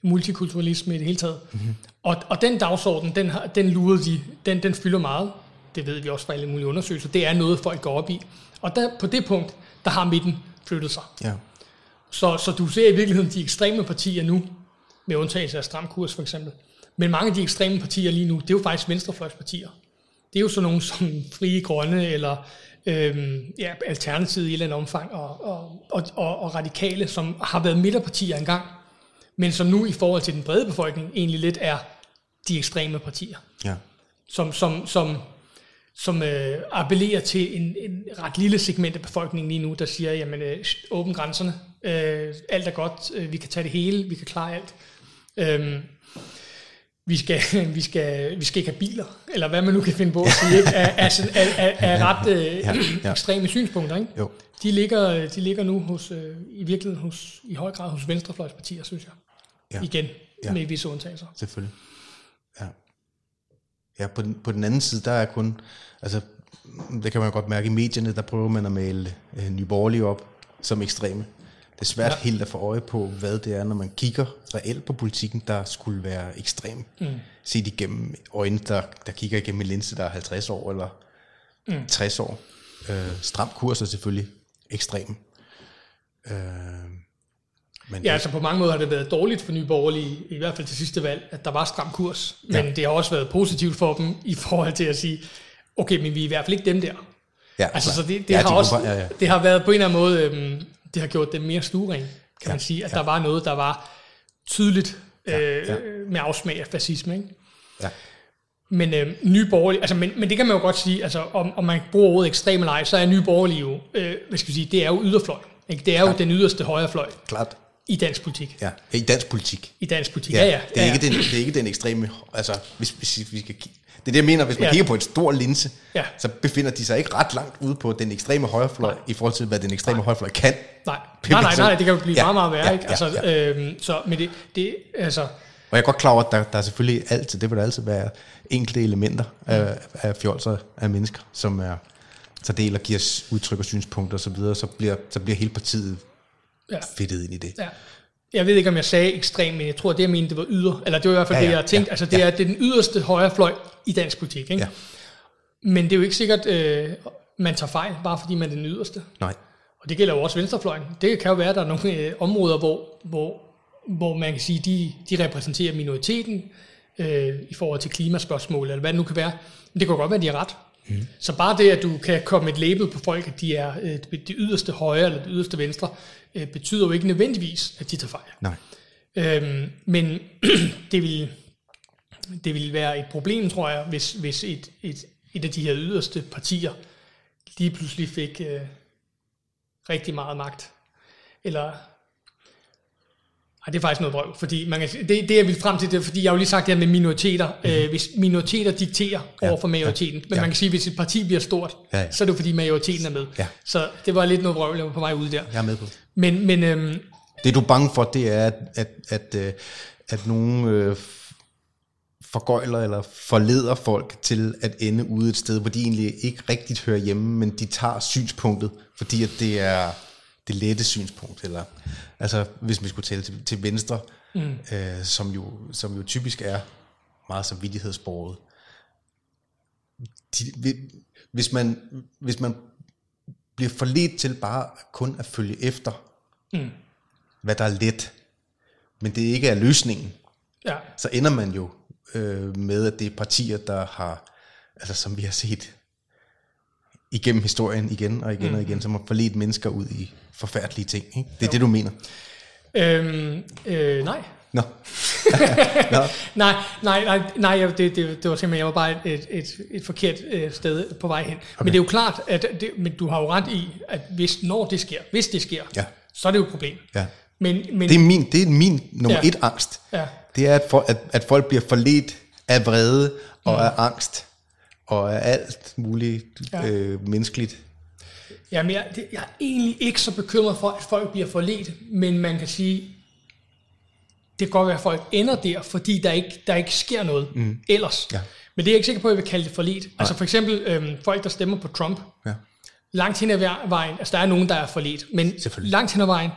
multikulturalisme i det hele taget. Mm-hmm. Og, og den dagsorden, den, den lurede de, den, den fylder meget. Det ved vi også fra alle mulige undersøgelser. Det er noget, folk går op i. Og der, på det punkt, der har midten flyttet sig. Ja. Så, så du ser i virkeligheden de ekstreme partier nu, med undtagelse af stram kurs for eksempel. Men mange af de ekstreme partier lige nu, det er jo faktisk venstrefløjspartier. Det er jo sådan nogle som Frie Grønne, eller øhm, ja, Alternativet i et eller andet omfang, og, og, og, og, og radikale, som har været midterpartier engang, men som nu i forhold til den brede befolkning egentlig lidt er de ekstreme partier. Ja. Som, som, som, som øh, appellerer til en, en ret lille segment af befolkningen lige nu, der siger, jamen øh, åbn grænserne, øh, alt er godt, øh, vi kan tage det hele, vi kan klare alt. Øh, vi skal, vi, skal, vi skal ikke have biler, eller hvad man nu kan finde på at sige, ikke? Er, er, er, er, ret øh, Ja, ja. ekstreme synspunkter. Ikke? Jo. De, ligger, de ligger nu hos, øh, i virkeligheden hos, i høj grad hos venstrefløjspartier, synes jeg. Ja. Igen, Ja. med visse undtagelser. Selvfølgelig. Ja. Ja, på den, på den anden side, der er kun, altså, det kan man jo godt mærke i medierne, der prøver man at male øh, nyborgerlige op som ekstreme. Det er svært Ja. helt at få øje på, hvad det er, når man kigger reelt på politikken, der skulle være ekstrem. Mm. Set igennem øjne, der, der kigger igennem en linse, der er 50 år eller mm. 60 år. Øh, stram kurs er selvfølgelig ekstrem. Øh, men Ja, altså på mange måder har det været dårligt for Nye Borgerlige, i hvert fald til sidste valg, at der var stram kurs. Men Ja. det har også været positivt for dem i forhold til at sige, okay, men vi er i hvert fald ikke dem der. Ja, Altså, så klar. det, det, ja, har de også, ja, ja. det har været på en eller anden måde, øhm, det har gjort dem mere stueren, kan Ja, man sige, at ja. der var noget, der var tydeligt øh, ja. med afsmag af fascisme, ikke? Ja. Men øh, nye borgerlige, altså, men, men det kan man jo godt sige, altså, om, om man bruger ordet ekstrem eller ej, så er nye borgerlige jo, øh, hvad skal vi sige, det er jo yderfløj. Ikke? Det er jo den yderste højrefløj Klart. I dansk politik. Ja. I dansk politik. I dansk politik, ja, ja. Det, er ja, ikke den, det er ikke den ekstreme... Altså, hvis, hvis vi skal, ki- det er det, jeg mener, hvis man Ja. ja. kigger på en stor linse, Ja. så befinder de sig ikke ret langt ude på den ekstreme højrefløj, i forhold til, hvad den ekstreme højrefløj kan. Nej, nej, nej, nej, det kan jo blive Ja, meget, meget værre. ja, ikke? ja, Altså, ja. Øhm, så, men det, det, altså, Og jeg er godt klar over, at der, der er selvfølgelig altid, det vil der altid være enkelte elementer af, af fjolser af mennesker, som er tager del og giver udtryk og synspunkter osv., så, videre, så, bliver, så bliver hele partiet ja. fedtet ind i det. Ja. Jeg ved ikke, om jeg sagde ekstrem, men jeg tror, det jeg mente, det var yder. Eller det var i hvert fald Ja, ja, ja, det, jeg tænkte. ja, altså, det, er, det er den yderste højrefløj i dansk politik. Ikke? Ja. Men det er jo ikke sikkert, øh, man tager fejl, bare fordi man er den yderste. Nej. Og det gælder jo også venstrefløjen. Det kan jo være, at der er nogle øh, områder, hvor, hvor, hvor man kan sige, de, de repræsenterer minoriteten øh, i forhold til klimaspørgsmål, eller hvad det nu kan være. Men det kan godt være, at de har ret. Mm. Så bare det, at du kan komme et label på folk, at de er øh, det yderste højre eller det yderste venstre, øh, betyder jo ikke nødvendigvis, at de tager fejl. Nej. Øhm, men det vil, det vil være et problem, tror jeg, hvis, hvis et, et, et af de her yderste partier lige pludselig fik øh, rigtig meget magt. Eller... Ej, det er faktisk noget vrøv, fordi man kan, det, det jeg vil frem til, det er, fordi jeg har jo lige sagt det her med minoriteter. Mm. Øh, hvis minoriteter dikterer Ja, over for majoriteten, men ja. man kan sige, hvis et parti bliver stort, Ja, ja. så er det jo fordi majoriteten er med. Ja. Så det var lidt noget vrøvl, jeg var på vej ud der. Jeg er med på. Men, men øhm, Det du er bange for, det er, at, at, at, øh, at nogen øh, forgøjler eller forleder folk til at ende ude et sted, hvor de egentlig ikke rigtigt hører hjemme, men de tager synspunktet, fordi at det er det lette synspunkt. Eller, altså, hvis vi skulle tale til, til venstre, mm. øh, som, jo, som jo typisk er meget samvittighedsborget. De, hvi- hvis, man, hvis man bliver forledt til bare kun at følge efter, hvad der er let, men det ikke er løsningen, ja, så ender man jo øh, med, at det er partier, der har, altså som vi har set igennem historien igen og igen mm. og igen, som har forledt mennesker ud i forfærdelige ting. Ikke? Det er jo. det, du mener. øhm, øh, nej. Nå. Nå. Nej, nej, nej, nej det, det, det var simpelthen, jeg var bare et, et, et, forkert øh, sted på vej hen. Okay. Men det er jo klart, at det, men du har jo ret i, at hvis, når det sker, hvis det sker, Ja. så er det jo et problem. Ja. Men, men Det er min, det er min nummer ja. et angst. Ja. Det er, at, for, at, at folk bliver forledt af vrede og mm. af angst og af alt muligt Ja. ja. øh, menneskeligt. Jamen, jeg, det, jeg er egentlig ikke så bekymret for, at folk bliver forledt, men man kan sige, det kan godt være, at folk ender der, fordi der ikke, der ikke sker noget mm. ellers. Ja. Men det er jeg ikke sikker på, at jeg vil kalde det forledt. Altså for eksempel øhm, folk, der stemmer på Trump, Ja. langt hen ad vejen, altså der er nogen, der er forledt, men langt hen ad vejen,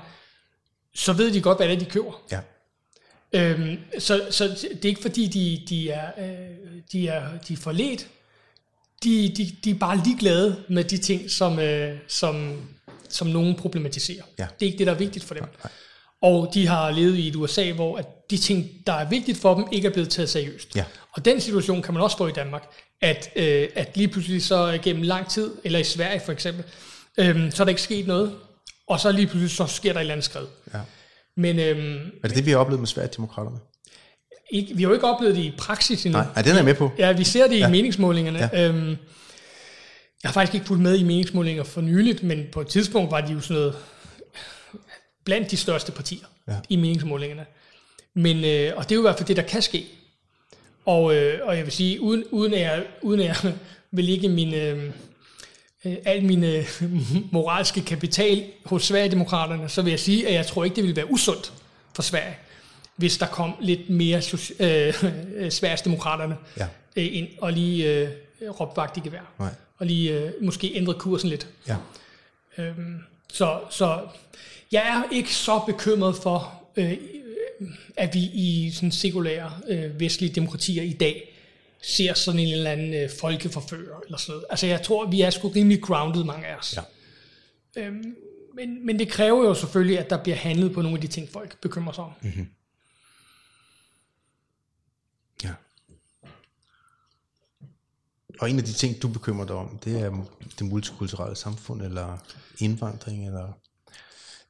så ved de godt, hvad det er, de køber. Ja. Øhm, så, så det er ikke fordi, de, de, er, øh, de, er, de er forledt. De, de, de er bare ligeglade med de ting, som, øh, som, som nogen problematiserer. Ja. Det er ikke det, der er vigtigt for dem. Og de har levet i et USA, hvor at de ting, der er vigtigt for dem, ikke er blevet taget seriøst. Ja. Og den situation kan man også få i Danmark, at, øh, at lige pludselig så gennem lang tid, eller i Sverige for eksempel, øh, så er der ikke sket noget, og så lige pludselig så sker der et eller andet skred. Ja. Men øhm, Er det det, vi har oplevet med Sverigedemokraterne? Ikke, vi har jo ikke oplevet det i praksis endnu. Nej, nej, den er jeg med på. Ja, vi ser det i meningsmålingerne. Ja. Ja. Øhm, jeg har faktisk ikke fulgt med i meningsmålinger for nyligt, men på et tidspunkt var de jo sådan noget blandt de største partier Ja. ja. i meningsmålingerne. Men, øh, og det er jo i hvert fald det, der kan ske. Og, øh, og jeg vil sige, uden, uden, at jeg, uden at jeg vil ikke min, øh, øh, al min øh, moralske kapital hos Sverigedemokraterne, så vil jeg sige, at jeg tror ikke, det ville være usundt for Sverige, hvis der kom lidt mere øh, øh, Sverigesdemokraterne Ja. øh, ind og lige øh, råbte vagt i gevær. Nej. Og lige øh, måske ændrede kursen lidt. Ja. Øhm, så, så jeg er ikke så bekymret for, øh, at vi i sådan sekulære øh, vestlige demokratier i dag ser sådan en eller anden øh, folkeforfører eller sådan noget. Altså jeg tror, vi er sgu rimelig grounded, mange af os. Ja. Øhm, men, men det kræver jo selvfølgelig, at der bliver handlet på nogle af de ting, folk bekymrer sig om. Mm. Ja. og en af de ting, du bekymrer dig om, det er det multikulturelle samfund, eller indvandring, eller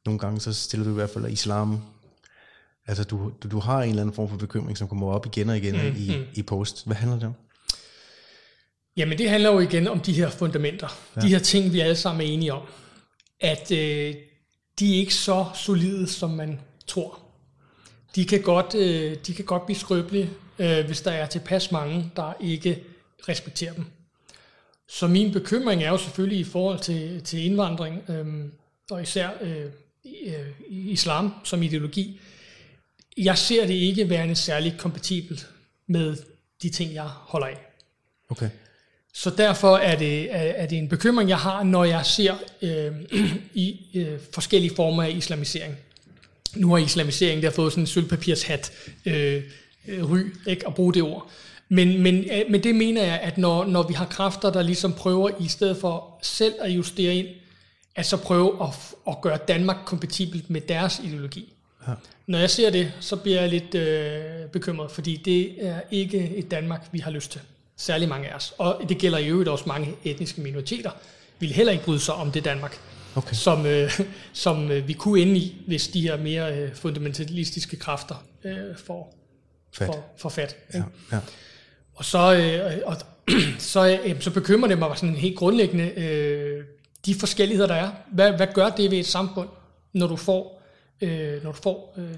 nogle gange så stiller du i hvert fald islam. Altså du, du, du har en eller anden form for bekymring, som kommer op igen og igen mm, i, mm. i post. Hvad handler det om? Jamen det handler jo igen om de her fundamenter. Ja. De her ting, vi alle sammen er enige om. At øh, de er ikke så solide, som man tror. De kan godt, øh, de kan godt blive skrøbelige, øh, hvis der er tilpas mange, der ikke respekterer dem. Så min bekymring er jo selvfølgelig i forhold til, til indvandring, øh, og især øh, øh, islam som ideologi. Jeg ser det ikke værende særligt kompatibelt med de ting, jeg holder af. Okay. Så derfor er det, er, er det en bekymring, jeg har, når jeg ser øh, i øh, forskellige former af islamisering. Nu har islamisering der fået sådan en sølvpapirshat øh, øh, ry, ikke at bruge det ord. Men, men, øh, men det mener jeg, at når, når vi har kræfter, der ligesom prøver, i stedet for selv at justere ind, at så prøve at, at gøre Danmark kompatibelt med deres ideologi. Ja. Når jeg ser det, så bliver jeg lidt øh, bekymret, fordi det er ikke et Danmark, vi har lyst til. Særlig mange af os. Og det gælder i øvrigt også mange etniske minoriteter. Vil heller ikke bryde sig om det Danmark, okay. som, øh, som øh, vi kunne ende i, hvis de her mere øh, fundamentalistiske kræfter øh, får, fat. For, for fat. Ja, ja. Og så, øh, og, så, øh, så bekymrer det mig sådan helt grundlæggende, øh, de forskelligheder, der er. Hvad, hvad gør det ved et samfund, når du får, øh, når du får øh,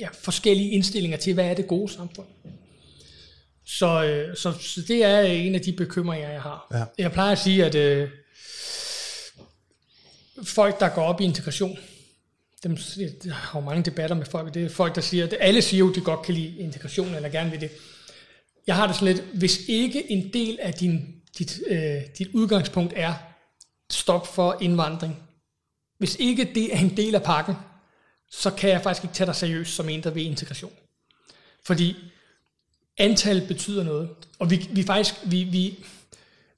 ja, forskellige indstillinger til, hvad er det gode samfund? Så, øh, så, så det er en af de bekymringer, jeg har. Ja. Jeg plejer at sige, at øh, folk, der går op i integration, dem, jeg har jo mange debatter med folk, det er folk, der siger, at alle siger jo, at de godt kan lide integration, eller gerne vil det. Jeg har det sådan lidt, hvis ikke en del af din, dit, øh, dit udgangspunkt er stop for indvandring, hvis ikke det er en del af pakken, så kan jeg faktisk ikke tage dig seriøst som en, der vil integration. Fordi antal betyder noget. Og vi, vi, faktisk, vi, vi,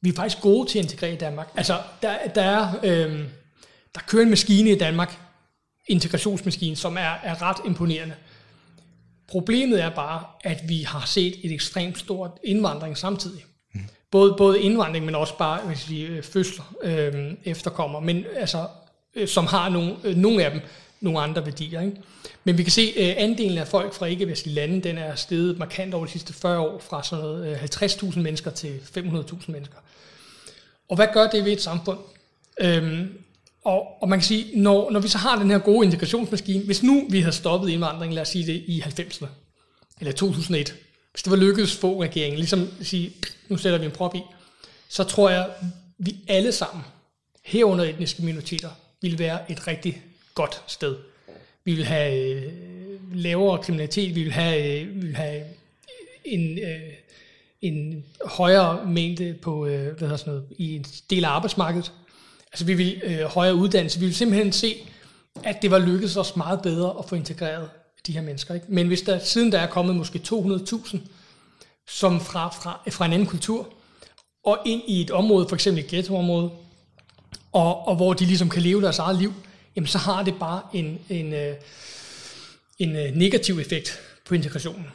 vi er faktisk gode til at integrere i Danmark. Altså, der, der, er, øh, der kører en maskine i Danmark, integrationsmaskine, som er, er ret imponerende. Problemet er bare, at vi har set et ekstremt stort indvandring samtidig. Mm. Både, både indvandring, men også bare hvis vi øh, fødsler øh, efterkommer, men altså, øh, som har nogle, øh, nogle af dem nogle andre værdier. Ikke? Men vi kan se, at øh, andelen af folk fra ikke-vestlige lande, den er steget markant over de sidste 40 år, fra sådan noget 50.000 øh, mennesker til 500.000 mennesker. Og hvad gør det ved et samfund? Øhm, og, og man kan sige, når, når vi så har den her gode integrationsmaskine, hvis nu vi havde stoppet indvandringen, lad os sige det i 90'erne, eller 2001, hvis det var lykkedes få regeringen, ligesom at sige, nu sætter vi en prop i, så tror jeg, vi alle sammen, herunder etniske minoriteter, ville være et rigtig godt sted. Vi vil have øh, lavere kriminalitet, vi vil have, øh, vi ville have øh, en, øh, en højere mængde på, øh, hvad hedder sådan noget, i en del af arbejdsmarkedet. Altså vi vil øh, højere uddannelse. Vi vil simpelthen se, at det var lykkedes os meget bedre at få integreret de her mennesker. Ikke? Men hvis der siden der er kommet måske 200.000, som fra, fra, fra en anden kultur, og ind i et område, for eksempel et ghettoområde, og, og hvor de ligesom kan leve deres eget liv, jamen så har det bare en, en, øh, en, en negativ effekt på integrationen.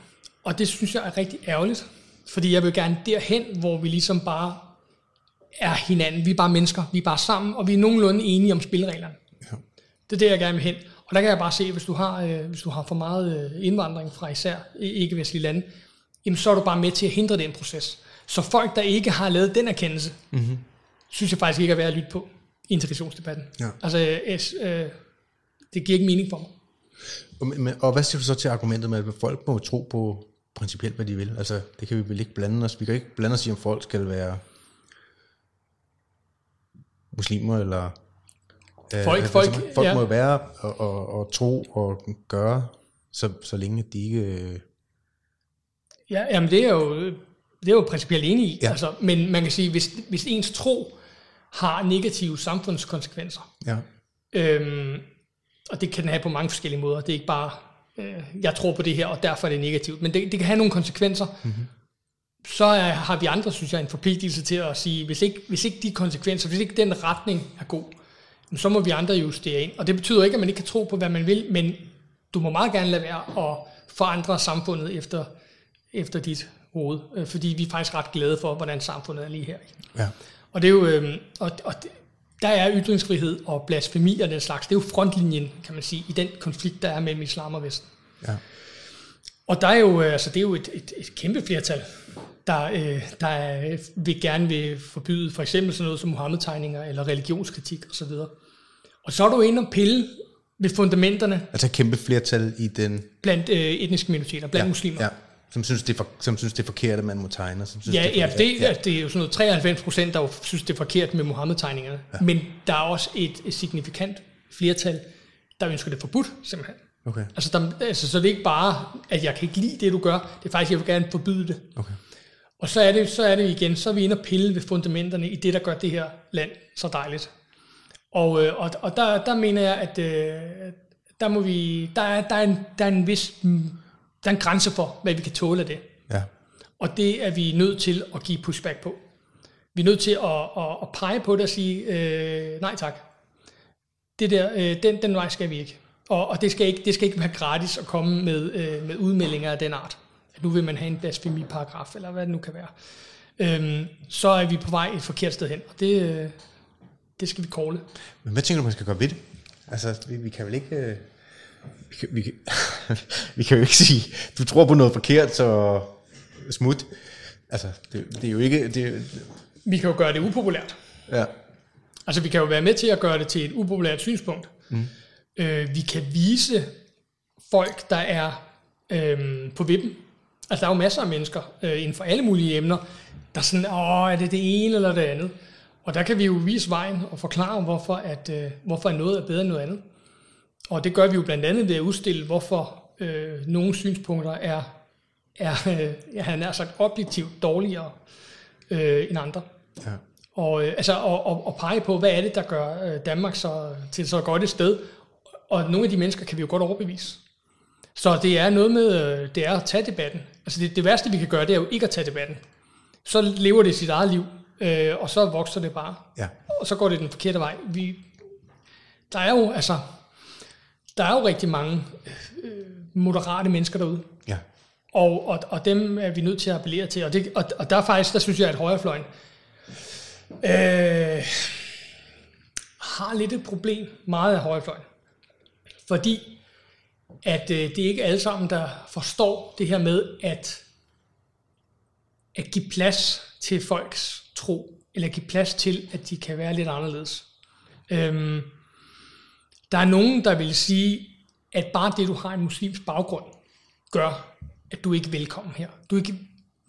Og det synes jeg er rigtig ærgerligt, fordi jeg vil gerne derhen, hvor vi ligesom bare er hinanden. Vi er bare mennesker, vi er bare sammen, og vi er nogenlunde enige om spillereglerne. Ja. Det er det, jeg gerne vil hen. Og der kan jeg bare se, hvis du har, øh, hvis du har for meget øh, indvandring fra især ikke-vestlige lande, jamen så er du bare med til at hindre den proces. Så folk, der ikke har lavet den erkendelse, mm-hmm. synes jeg faktisk ikke er værd at lytte på integrationsdebatten. Ja. Altså, øh, det giver ikke mening for mig. Og, og hvad siger du så til argumentet med, at folk må tro på principielt, hvad de vil? Altså, det kan vi vel ikke blande os. Vi kan ikke blande os i, om folk skal være muslimer, eller... Øh, folk, folk, altså, folk ja. må være og, og, og tro og gøre, så, så længe de ikke... Øh... Ja, jamen det er jo, det er jo principielt enig i. Ja. Altså, men man kan sige, hvis, hvis ens tro har negative samfundskonsekvenser. Ja. Øhm, og det kan den have på mange forskellige måder. Det er ikke bare, øh, jeg tror på det her, og derfor er det negativt. Men det, det kan have nogle konsekvenser. Mm-hmm. Så er, har vi andre, synes jeg, en forpligtelse til at sige, hvis ikke, hvis ikke de konsekvenser, hvis ikke den retning er god, så må vi andre justere ind. Og det betyder ikke, at man ikke kan tro på, hvad man vil, men du må meget gerne lade være at forandre samfundet efter, efter dit hoved, øh, fordi vi er faktisk ret glade for, hvordan samfundet er lige her. Ja. Og det er jo, øh, og, og der er ytringsfrihed og blasfemi og den slags. Det er jo frontlinjen, kan man sige, i den konflikt, der er mellem islam og Vesten. Ja. Og der er jo, øh, altså, det er jo et, et, et kæmpe flertal, der, øh, der er, vil gerne vil forbyde for eksempel sådan noget som Mohammed-tegninger eller religionskritik osv. Og så er du inde og pille ved fundamenterne Altså kæmpe flertal i den... blandt øh, etniske minoriteter, blandt ja, muslimer. Ja. Som synes, det er for, som synes, det er forkert, at man må tegne. Som synes, Ja, det er ja, det, ja. det er jo sådan noget 93 procent, der jo synes, det er forkert med Mohammed-tegningerne. Ja. Men der er også et, et signifikant flertal, der ønsker det forbudt, simpelthen. Okay. Altså, der, altså, så det er ikke bare, at jeg kan ikke lide det, du gør. Det er faktisk, at jeg vil gerne forbyde det. Okay. Og så er det, så er det igen, så er vi inde og pille ved fundamenterne i det, der gør det her land så dejligt. Og, øh, og, og der, der mener jeg, at øh, der, må vi, der, er, der, er en, der er en vis der er en grænse for, hvad vi kan tåle af det. Ja. Og det er vi nødt til at give pushback på. Vi er nødt til at, at, at pege på det og sige, øh, nej tak. Det der, øh, den, den vej skal vi ikke. Og, og det, skal ikke, det skal ikke være gratis at komme med, øh, med udmeldinger af den art. At nu vil man have en blasfemiparagraf, eller hvad det nu kan være. Øhm, så er vi på vej et forkert sted hen, og det, øh, det skal vi kåle. Men hvad tænker du, man skal gøre ved det? Altså, vi, vi kan vel ikke... øh, Vi kan, vi, kan, vi kan jo ikke sige, du tror på noget forkert, så smut. Altså, det, det er jo ikke... Det, er- Vi kan jo gøre det upopulært. ja. Altså, vi kan jo være med til at gøre det til et upopulært synspunkt. Mm. Øh, vi kan vise folk, der er øh, på vippen. Altså, der er jo masser af mennesker øh, inden for alle mulige emner, der er sådan, åh, er det det ene eller det andet? Og der kan vi jo vise vejen og forklare, hvorfor, at, øh, hvorfor noget er bedre end noget andet. Og det gør vi jo blandt andet ved at udstille, hvorfor øh, nogle synspunkter er, er øh, ja, han er sagt objektivt dårligere øh, end andre. ja. Og, øh, altså, og, og, og pege på, hvad er det, der gør øh, Danmark så, til så godt et sted. Og nogle af de mennesker kan vi jo godt overbevise. Så det er noget med, øh, det er at tage debatten. Altså det, det værste, vi kan gøre, det er jo ikke at tage debatten. Så lever det sit eget liv, øh, og så vokser det bare. Ja. Og så går det den forkerte vej. Vi, der er jo, altså, der er jo rigtig mange øh, moderate mennesker derude. Ja. Og, og, og dem er vi nødt til at appellere til. Og, det, og, og der er faktisk, der synes jeg, at højrefløjen øh, har lidt et problem, meget af højrefløjen. Fordi at øh, det er ikke alle sammen, der forstår det her med at, at give plads til folks tro, eller give plads til, at de kan være lidt anderledes. Øhm, der er nogen, der vil sige, at bare det, du har en muslimsk baggrund, gør, at du ikke er velkommen her. Du er ikke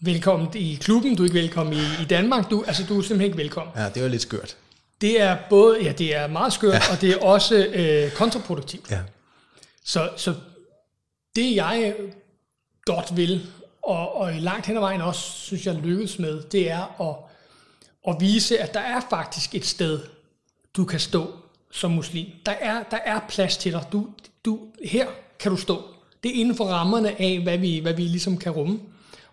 velkommen i klubben, du er ikke velkommen i, i Danmark, du, altså, du er simpelthen ikke velkommen. Ja, det var lidt skørt. Det er både, ja, det er meget skørt, ja. og det er også øh, kontraproduktivt. Ja. Så, så det jeg godt vil, og, og i langt hen ad vejen også synes jeg lykkes med, det er at, at vise, at der er faktisk et sted, du kan stå som muslim. Der er, der er plads til dig. Du, du, her kan du stå. Det er inden for rammerne af, hvad vi, hvad vi ligesom kan rumme.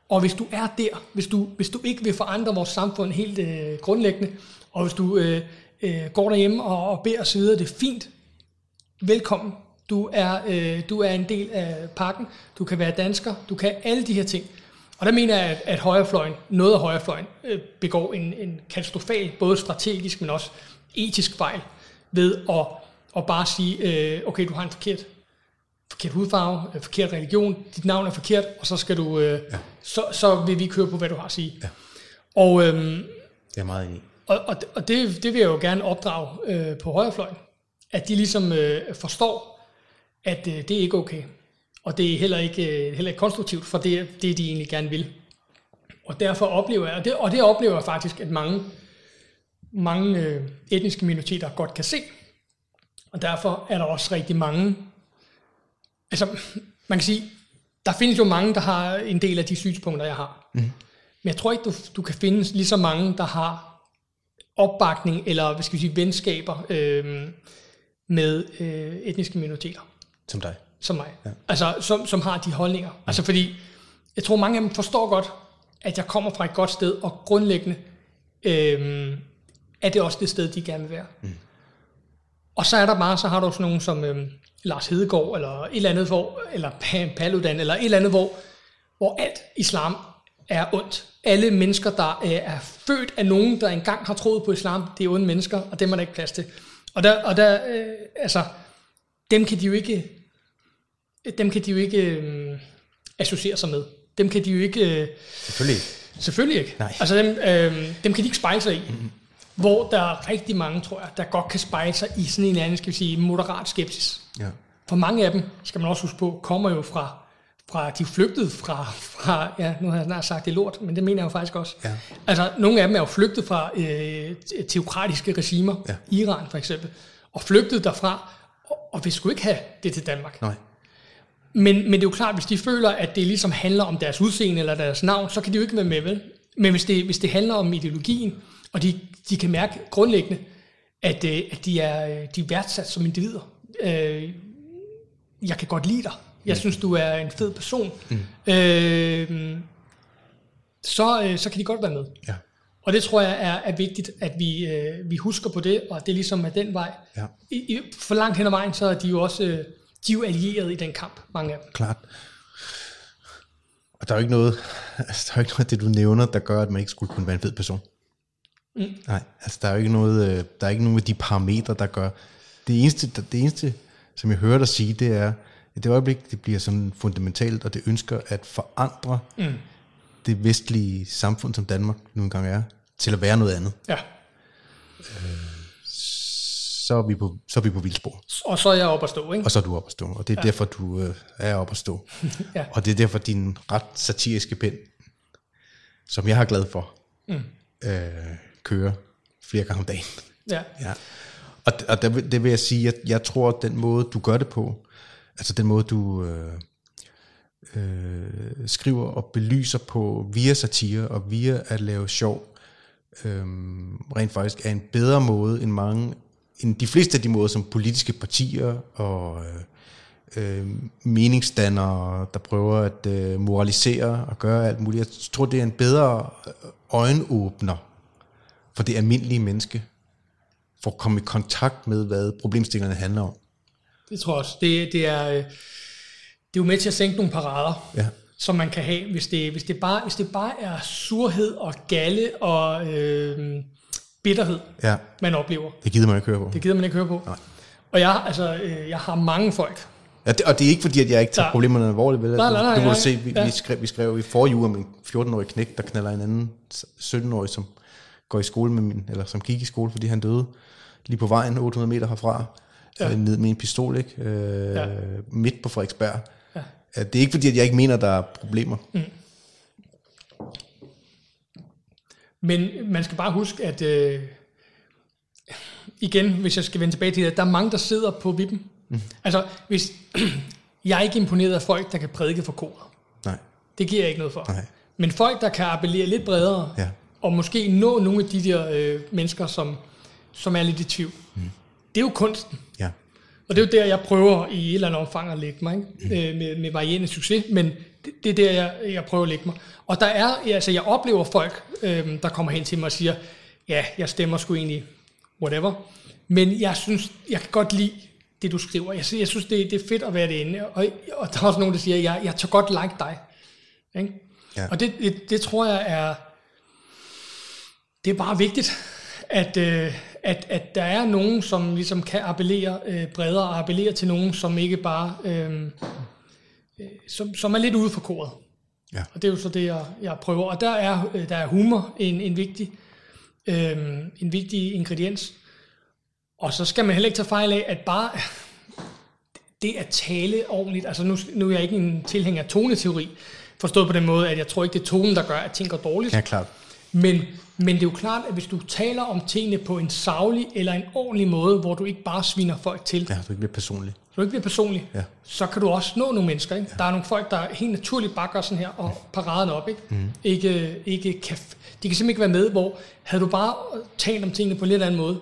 Og hvis du er der, hvis du, hvis du ikke vil forandre vores samfund helt øh, grundlæggende, og hvis du øh, øh, går derhjemme og, og beder osv., det er fint. Velkommen. Du er, øh, du er en del af pakken. Du kan være dansker. Du kan alle de her ting. Og der mener jeg, at, at højrefløjen, noget af højrefløjen, øh, begår en, en katastrofal, både strategisk, men også etisk fejl, ved at, at bare sige, øh, okay, du har en forkert, forkert hudfarve, øh, forkert religion, dit navn er forkert, og så skal du, øh, ja. så, så vil vi køre på, hvad du har at sige. Ja. Og, øhm, Det er meget enig og, og, og det, det vil jeg jo gerne opdrage øh, på højrefløjen. At de ligesom øh, forstår, at øh, det er ikke okay. Og det er heller ikke, øh, heller ikke konstruktivt, for det er det, de egentlig gerne vil. Og derfor oplever jeg, og det, og det oplever jeg faktisk, at mange, mange øh, etniske minoriteter godt kan se. Og derfor er der også rigtig mange, altså man kan sige, der findes jo mange, der har en del af de synspunkter, jeg har. Mm. Men jeg tror ikke, du, du kan finde lige så mange, der har opbakning eller hvad skal vi sige, venskaber øh, med øh, etniske minoriteter Som dig. som mig. Ja. Altså, som, som har de holdninger. Ja. Altså, fordi jeg tror, mange af dem forstår godt, at jeg kommer fra et godt sted, og grundlæggende øh, er det også det sted, de gerne vil være. Mm. Og så er der bare, så har du sådan nogen som øh, Lars Hedegaard, eller et eller andet, hvor, eller Pa- Paludan, eller et eller andet, hvor, hvor alt islam er ondt. Alle mennesker, der øh, er født af nogen, der engang har troet på islam, det er onde mennesker, og dem er der ikke plads til. Og der, og der øh, altså, dem kan de jo ikke, dem kan de jo ikke øh, associere sig med. Dem kan de jo ikke... Øh, Selvfølgelig ikke. Selvfølgelig ikke. Nej. Altså dem, øh, dem kan de ikke spejle sig i. Mm-hmm. Hvor der er rigtig mange, tror jeg, der godt kan spejle sig i sådan en eller anden, skal vi sige, moderat skepsis. Ja. For mange af dem, skal man også huske på, kommer jo fra, fra de flygtet fra, fra, ja, nu har jeg snart sagt det lort, men det mener jeg jo faktisk også. Ja. Altså, nogle af dem er jo flygtet fra øh, teokratiske regimer, Ja. Iran for eksempel, og flygtet derfra, og, og vil sgu ikke have det til Danmark. Nej. Men, men det er jo klart, hvis de føler, at det ligesom handler om deres udseende eller deres navn, så kan de jo ikke være med, vel? Men hvis det, hvis det handler om ideologien, og de, de kan mærke grundlæggende, at, øh, at de, er, øh, de er værdsat som individer. Øh, jeg kan godt lide dig. Jeg synes, du er en fed person. Mm. Øh, så, øh, så kan de godt være med. Ja. Og det tror jeg er, er vigtigt, at vi, øh, vi husker på det, og det ligesom er den vej. Ja. I, for langt hen ad vejen, så er de jo også øh, de er jo allieret i den kamp, mange af dem. Klart. Og der er jo ikke noget, altså, der er jo ikke noget af det, du nævner, der gør, at man ikke skulle kunne være en fed person. Mm. Nej, altså der er jo ikke noget, øh, der er ikke nogen af de parametre, der gør. Det eneste, det eneste, som jeg hører dig sige, det er, at det øjeblik, det bliver sådan fundamentalt, og det ønsker at forandre mm. det vestlige samfund, som Danmark nu engang er, til at være noget andet, Ja. Så er vi på, så er vi på vildspor. Og så er jeg oppe at stå, ikke? Og så er du oppe at stå, og det er ja. derfor, du øh, er oppe at stå. Ja. Og det er derfor, din ret satiriske pen, som jeg har glad for, mm. øh, kører flere gange om dagen. Ja. Ja. Og, og det, vil- det vil jeg sige, at jeg tror, at den måde, du gør det på, altså den måde, du øh, øh, skriver og belyser på via satire og via at lave sjov, øh, rent faktisk er en bedre måde end mange, end de fleste af de måder, som politiske partier og øh, øh, meningsdannere, der prøver at øh, moralisere og gøre alt muligt. Jeg tror, det er en bedre øjenåbner for det almindelige menneske, for at komme i kontakt med, hvad problemstillingerne handler om. Det tror jeg også. Det, det, er, øh, det er jo med til at sænke nogle parader, Ja. som man kan have, hvis det, hvis det, bare, hvis det bare er surhed og galle og øh, bitterhed, Ja, man oplever. det gider man ikke høre på. Det gider man ikke høre på. Nej. Og jeg, altså, øh, jeg har mange folk, Ja, det, og det er ikke fordi, at jeg ikke tager Der- problemerne alvorligt. Vel? Nej, nej, nej, du må se, vi, Ja. vi, skrev, vi skrev i forrige uge om en 14-årig knæk, der knaller en anden 17-årig, som går i skole med min, eller som gik i skole, fordi han døde lige på vejen 800 meter herfra, Ja. ja. ned med en pistol, ikke? Øh, Ja. midt på Frederiksberg. Ja, det er ikke fordi, at jeg ikke mener, at der er problemer. Mm. Men man skal bare huske, at øh, igen, hvis jeg skal vende tilbage til det, der er mange, der sidder på vippen. Mm. Altså, hvis, jeg er ikke imponeret af folk, der kan prædike for koret. Nej. Det giver jeg ikke noget for. Nej. Men folk, der kan appellere lidt bredere, Ja. og måske nå nogle af de der øh, mennesker, som, som er lidt i tvivl, mm. det er jo kunsten. Ja. Og det er jo der, jeg prøver i et eller andet omfang at lægge mig, ikke? Øh, med, med varierende succes, men det, det er der, jeg, jeg prøver at lægge mig. Og der er, altså jeg oplever folk, øh, der kommer hen til mig og siger, ja, jeg stemmer sgu egentlig whatever, men jeg synes, jeg kan godt lide det, du skriver. Jeg, jeg synes, det, det er fedt at være det inde. Og, og der er også nogen, der siger, jeg, jeg tager godt like dig. Ikke? Ja. Og det, det, det tror jeg er, det er bare vigtigt, at, øh, at, at der er nogen, som ligesom kan appellere øh, bredere, og appellere til nogen, som ikke bare, øh, øh, som, som er lidt ude for koret. Ja. Og det er jo så det, jeg, jeg prøver. Og der er, øh, der er humor en, en, vigtig, øh, en vigtig ingrediens. Og så skal man heller ikke tage fejl af, at bare det at tale ordentligt, altså nu, nu er jeg ikke en tilhænger af toneteori, forstået på den måde, at jeg tror ikke, det er tonen, der gør, at ting går dårligt. Ja, klart. Men, men det er jo klart, at hvis du taler om tingene på en savlig eller en ordentlig måde, hvor du ikke bare sviner folk til, Ja, du ikke bliver personlig. så du ikke bliver personlig, Ja. så kan du også nå nogle mennesker. Ikke? Ja. Der er nogle folk, der helt naturligt bare gør sådan her og paraden op. Ikke? Mm. Ikke, ikke kan, de kan simpelthen ikke være med, hvor havde du bare talt om tingene på en lidt anden måde,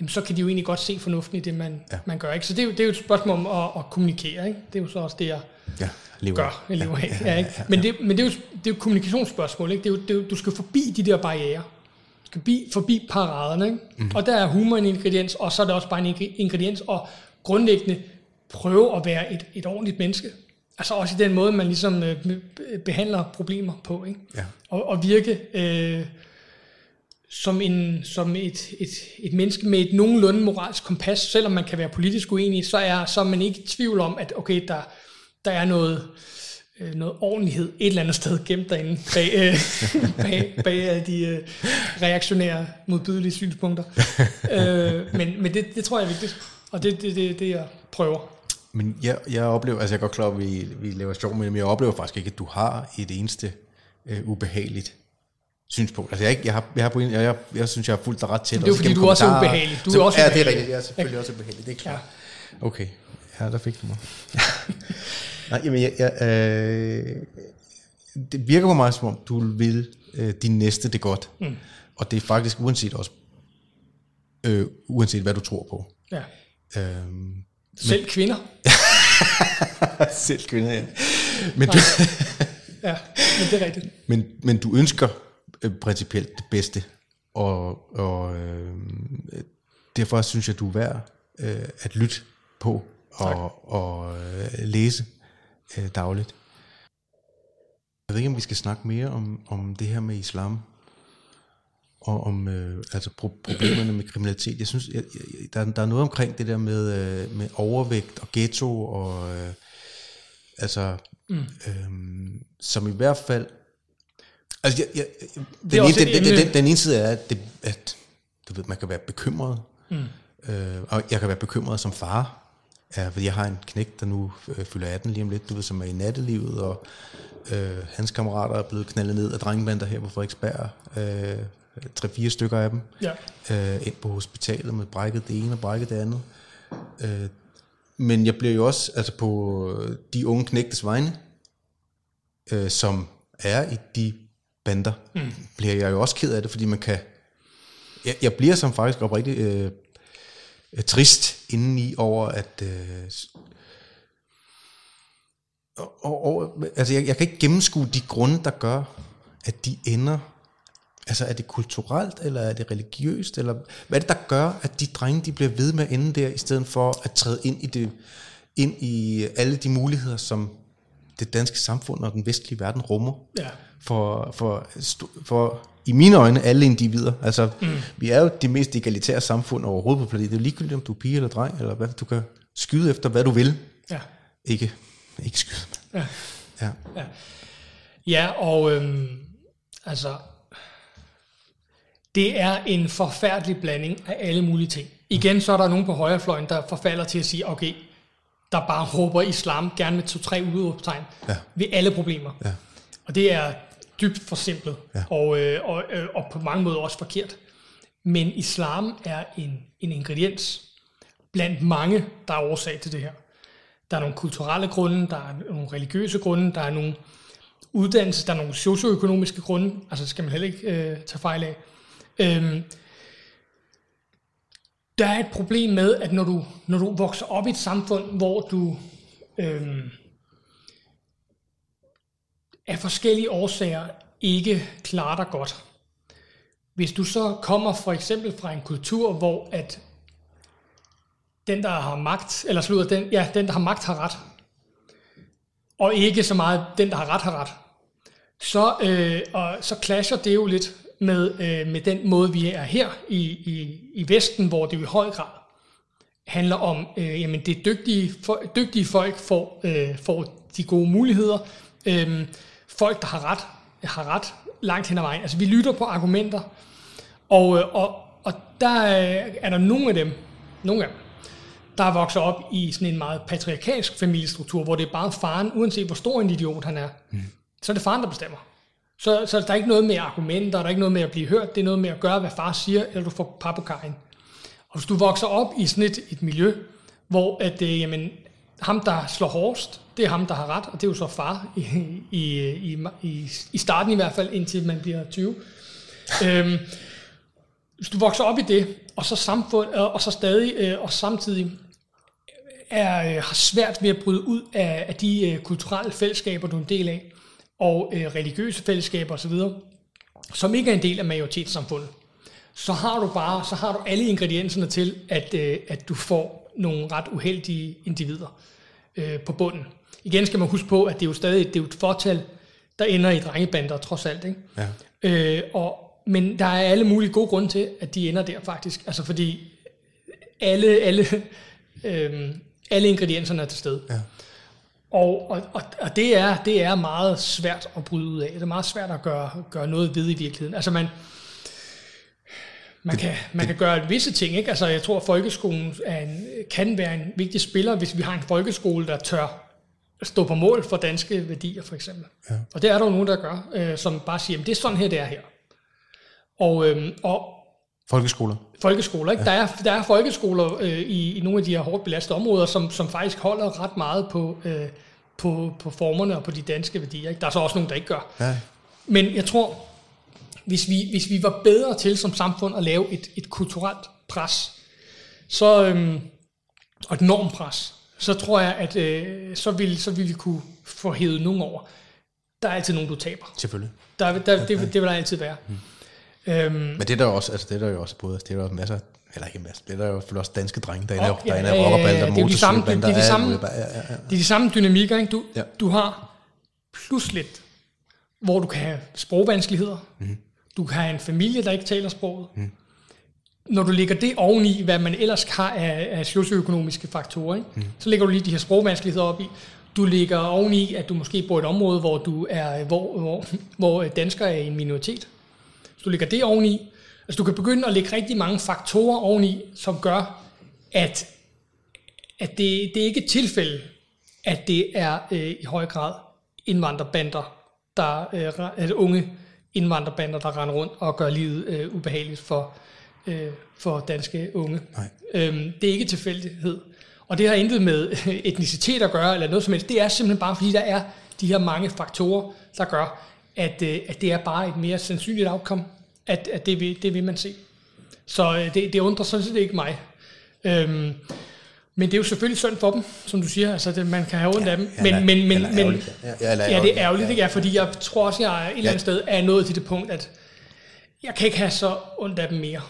jamen, så kan de jo egentlig godt se fornuften i det, man, ja. Ja. man gør. Ikke? Så det er, jo, det er jo et spørgsmål om at, at kommunikere. Ikke? Det er jo så også det, jeg Ja, lever. gør, jeg lever af. Ja, ikke? Men, det, men det, er jo, det er jo et kommunikationsspørgsmål. Ikke? Det er jo, det er jo, du skal forbi de der barriere. Forbi, forbi paraderne. Ikke? Mm. Og der er humor en ingrediens, og så er det også bare en ingre- ingrediens, og grundlæggende prøve at være et, et ordentligt menneske. altså også i den måde, man ligesom øh, behandler problemer på, ikke? Ja. Og, og virke øh, som, en, som et, et, et menneske med et nogenlunde moralsk kompas, selvom man kan være politisk uenig, så er, så er man ikke i tvivl om, at okay, der, der er noget, øh, noget ordentlighed et eller andet sted gemt derinde bag, øh, bag, bag de øh, reaktionære, modbydelige synspunkter. øh, men men det, det tror jeg er vigtigt, og det er det, det, det, jeg prøver. Men jeg, jeg oplever, altså jeg er godt klar, at vi, vi laver sjov men jeg oplever faktisk ikke, at du har et eneste øh, ubehageligt synspunkt. Altså jeg, ikke, jeg, har, jeg, har på en, jeg, jeg, jeg synes, jeg har fulgt dig ret tæt. Men det er jo fordi, du også er ubehagelig. Du er så, også ja, ubehagelig. det er rigtigt. Jeg er selvfølgelig også ubehagelig. Det er klart. Ja. Okay. Ja, der fik du mig. Nej, jamen, jeg, jeg, øh, det virker på mig, som om du vil øh, din næste det godt. Mm. Og det er faktisk uanset også, øh, uanset hvad du tror på. Ja. Øhm, Selv kvinder. selv kvinder, ja. Men du, Ja, men det er rigtigt. men, men du ønsker øh, principielt det bedste, og, og øh, derfor synes jeg, du er værd øh, at lytte på og, og øh, læse øh, dagligt. Jeg ved ikke, om vi skal snakke mere om, om det her med islam, og om øh, altså pro- problemerne med kriminalitet. Jeg synes, jeg, jeg, der, er- der er noget omkring det der med, øh, med overvægt og ghetto, og øh, altså, mm. øhm, som i hvert fald, altså, jeg, jeg, den, ene, også den, den, den, den, den ene side er, at, det, at du ved, man kan være bekymret, mm. øh, og jeg kan være bekymret som far, ja, fordi jeg har en knæk, der nu øh, fylder 18 lige om lidt, du ved, som er i nattelivet, og øh, hans kammerater er blevet knaldet ned af drengebander her på Frederiksberg, øh, tre-fire stykker af dem, Ja. øh, ind på hospitalet med brækket det ene og brækket det andet. Øh, men jeg bliver jo også, altså på de unge knægtes vegne, øh, som er i de bander, mm. bliver jeg jo også ked af det, fordi man kan, jeg, jeg bliver som faktisk oprigtigt øh, øh, trist indeni over, at øh, og, og, altså jeg, jeg kan ikke gennemskue de grunde, der gør, at de ender Altså er det kulturelt, eller er det religiøst, eller hvad er det, der gør, at de drenge, de bliver ved med at ende der, i stedet for at træde ind i, det, ind i alle de muligheder, som det danske samfund og den vestlige verden rummer Ja. for, for, for i mine øjne, alle individer. Altså, mm. vi er jo det mest egalitære samfund overhovedet på planeten. Det er ligegyldigt, om du er pige eller dreng, eller hvad. Du kan skyde efter, hvad du vil. Ja. Ikke, ikke skyde. Ja. Ja. Ja, og øhm, altså, det er en forfærdelig blanding af alle mulige ting. Igen, så er der nogen på højrefløjen, der forfalder til at sige, okay, der bare råber islam gerne med to-tre udråbstegn Ja. ved alle problemer. Ja. Og det er dybt forsimplet, Ja. og, øh, og, øh, og på mange måder også forkert. Men islam er en, en ingrediens blandt mange, der er årsag til det her. Der er nogle kulturelle grunde, der er nogle religiøse grunde, der er nogle uddannelse, der er nogle socioøkonomiske grunde, altså det skal man heller ikke øh, tage fejl af. Øhm, der er et problem med, at når du, når du vokser op i et samfund, hvor du øhm, af forskellige årsager ikke klarer dig godt. Hvis du så kommer for eksempel fra en kultur, hvor at den, der har magt, eller slutter, den, ja, den, der har magt, har ret, og ikke så meget den, der har ret, har ret, så, øh, og så clasher det jo lidt med, øh, med den måde, vi er her i, i, i Vesten, hvor det jo i høj grad handler om, øh, jamen det dygtige, for, dygtige folk får, øh, får de gode muligheder. Øh, folk, der har ret, har ret langt hen ad vejen. Altså vi lytter på argumenter, og, øh, og, og der øh, er der nogle af dem, nogle af dem, der vokser op i sådan en meget patriarkalsk familiestruktur, hvor det er bare faren, uanset hvor stor en idiot han er, mm. så er det faren, der bestemmer. Så, så der er ikke noget med argumenter, der er ikke noget med at blive hørt, det er noget med at gøre, hvad far siger, eller du får kajen. Og hvis du vokser op i sådan et, et miljø, hvor at, øh, jamen, ham, der slår hårdest, det er ham, der har ret, og det er jo så far i, i, i, i, i starten i hvert fald, indtil man bliver 20. øhm, hvis du vokser op i det, og så samfund, og, og så stadig, øh, og samtidig er, øh, har svært ved at bryde ud af, af de øh, kulturelle fællesskaber, du er en del af, og øh, religiøse fællesskaber osv., som ikke er en del af majoritetssamfundet, så har du bare, så har du alle ingredienserne til, at, øh, at du får nogle ret uheldige individer øh, på bunden igen skal man huske på, at det er jo stadig det er jo et fortal, der ender i drengebander, trods alt. Ikke? Ja. Øh, og, men der er alle mulige gode grunde til, at de ender der faktisk. Altså fordi alle, alle, øh, alle ingredienserne er til stede. Ja. Og, og, og, og det, er, det er meget svært at bryde ud af. Det er meget svært at gøre, gøre noget ved i virkeligheden. Altså man, man, kan, man kan gøre visse ting. Ikke? Altså jeg tror, at folkeskolen er en, kan være en vigtig spiller, hvis vi har en folkeskole, der tør stå på mål for danske værdier, for eksempel. Ja. Og det er der jo nogen, der gør, øh, som bare siger, det er sådan her, det er her. Og, øh, og Folkeskoler. folkeskoler, ikke? Ja. Der, er, der er folkeskoler øh, i, i nogle af de her hårdt belastede områder, som, som faktisk holder ret meget på, øh, på, på formerne og på de danske værdier. Ikke? Der er så også nogen, der ikke gør. Ja. Men jeg tror, hvis vi, hvis vi var bedre til som samfund at lave et, et kulturelt pres, så, øhm, og et normpres, så tror jeg, at øh, så, vil, så vil vi kunne få hævet nogen over. Der er altid nogen, du taber. Selvfølgelig. Der, der, det, det vil der altid være. Mm. Øhm, Men det er der også, altså det er der jo også både, det er der masser, eller ikke masser, det er der jo også danske drenge, der er Og- der er ja, en af rockerbander, det er de samme- det- det er de motorcykelbander, samme-. Ja, ja, ja. Det er de samme dynamikker, ikke? Du, Ja. ja. du har pludseligt, hvor du kan have sprogvanskeligheder. Mm. Du kan have en familie, der ikke taler sproget. Mm. Når du lægger det oveni, hvad man ellers har af, af socioøkonomiske faktorer, ikke? Mm. så lægger du lige de her sprogvanskeligheder op i. Du lægger oveni, at du måske bor i et område, hvor du er, hvor, hvor, hvor danskere er en minoritet. Så du lægger det oveni. Altså du kan begynde at lægge rigtig mange faktorer oveni, som gør, at at det, det er ikke et tilfælde, at det er øh, i høj grad indvandrerbander, der øh, at unge indvandrerbander, der render rundt og gør livet øh, ubehageligt for, øh, for danske unge. Nej. Øhm, det er ikke tilfældighed. Og det har intet med øh, etnicitet at gøre, eller noget som helst. Det er simpelthen bare, fordi der er de her mange faktorer, der gør, at, øh, at det er bare et mere sandsynligt outcome, at, at det, vil, det vil man se. Så øh, det, det undrer sådan set ikke mig. Øhm, men det er jo selvfølgelig synd for dem, som du siger. Altså, det, man kan have ondt af dem. Men, eller- men, men, eller men, ærgerligt. Ja, ja, eller ja, det ærgerligt. er ærgerligt, Ja. ikke? Ja, fordi jeg tror også, jeg er et eller andet Ja. sted er nået til det punkt, at jeg kan ikke have så ondt af dem mere.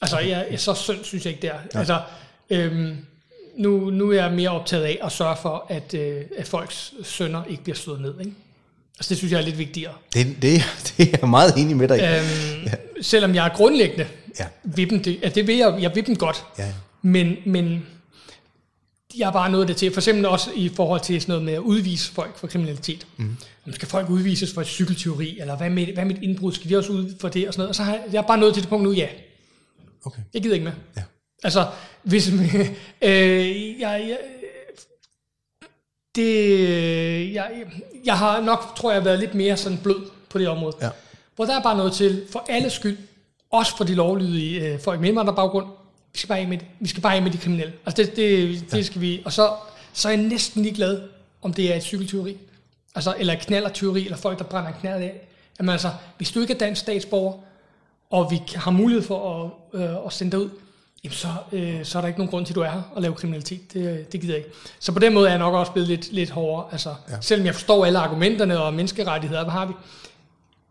Altså, jeg, jeg, så synd synes jeg ikke, det er. Altså, øhm, nu, nu er jeg mere optaget af at sørge for, at, øh, at folks sønner ikke bliver slået ned. Ikke? Altså, det synes jeg er lidt vigtigere. Det, det, det er jeg meget enig med dig i. Øhm, ja. Selvom jeg er grundlæggende Ja. vil dem, det, ja, det vil jeg, jeg vil dem godt. Ja. Men, men jeg er bare nået det til, for eksempel også i forhold til sådan noget med at udvise folk for kriminalitet. Mm. Skal folk udvises for cykelteori, eller hvad med, hvad med et indbrud, skal de også ud for det og sådan noget? Og så har jeg, jeg er bare nået til det punkt nu, ja, Okay. jeg gider ikke med. Ja. Altså, hvis, øh, jeg, jeg, det, jeg, jeg har nok, tror jeg, været lidt mere sådan blød på det område. Ja. Hvor der er bare noget til, for alle skyld, også for de lovlydige øh, folk med indvandrerbaggrund, vi skal bare af med, vi skal bare af med de kriminelle. Altså det, det, det skal vi, og så, så er jeg næsten ligeglad, om det er et cykelteori, altså, eller et knallerteori, eller folk, der brænder en knald af. Jamen altså, hvis du ikke er dansk statsborger, og vi har mulighed for at, øh, at sende dig ud, jamen så, øh, så er der ikke nogen grund til, at du er her og laver kriminalitet. Det, det gider jeg ikke. Så på den måde er jeg nok også blevet lidt, lidt hårdere. Altså, ja. Selvom jeg forstår alle argumenterne og menneskerettigheder, hvad har vi?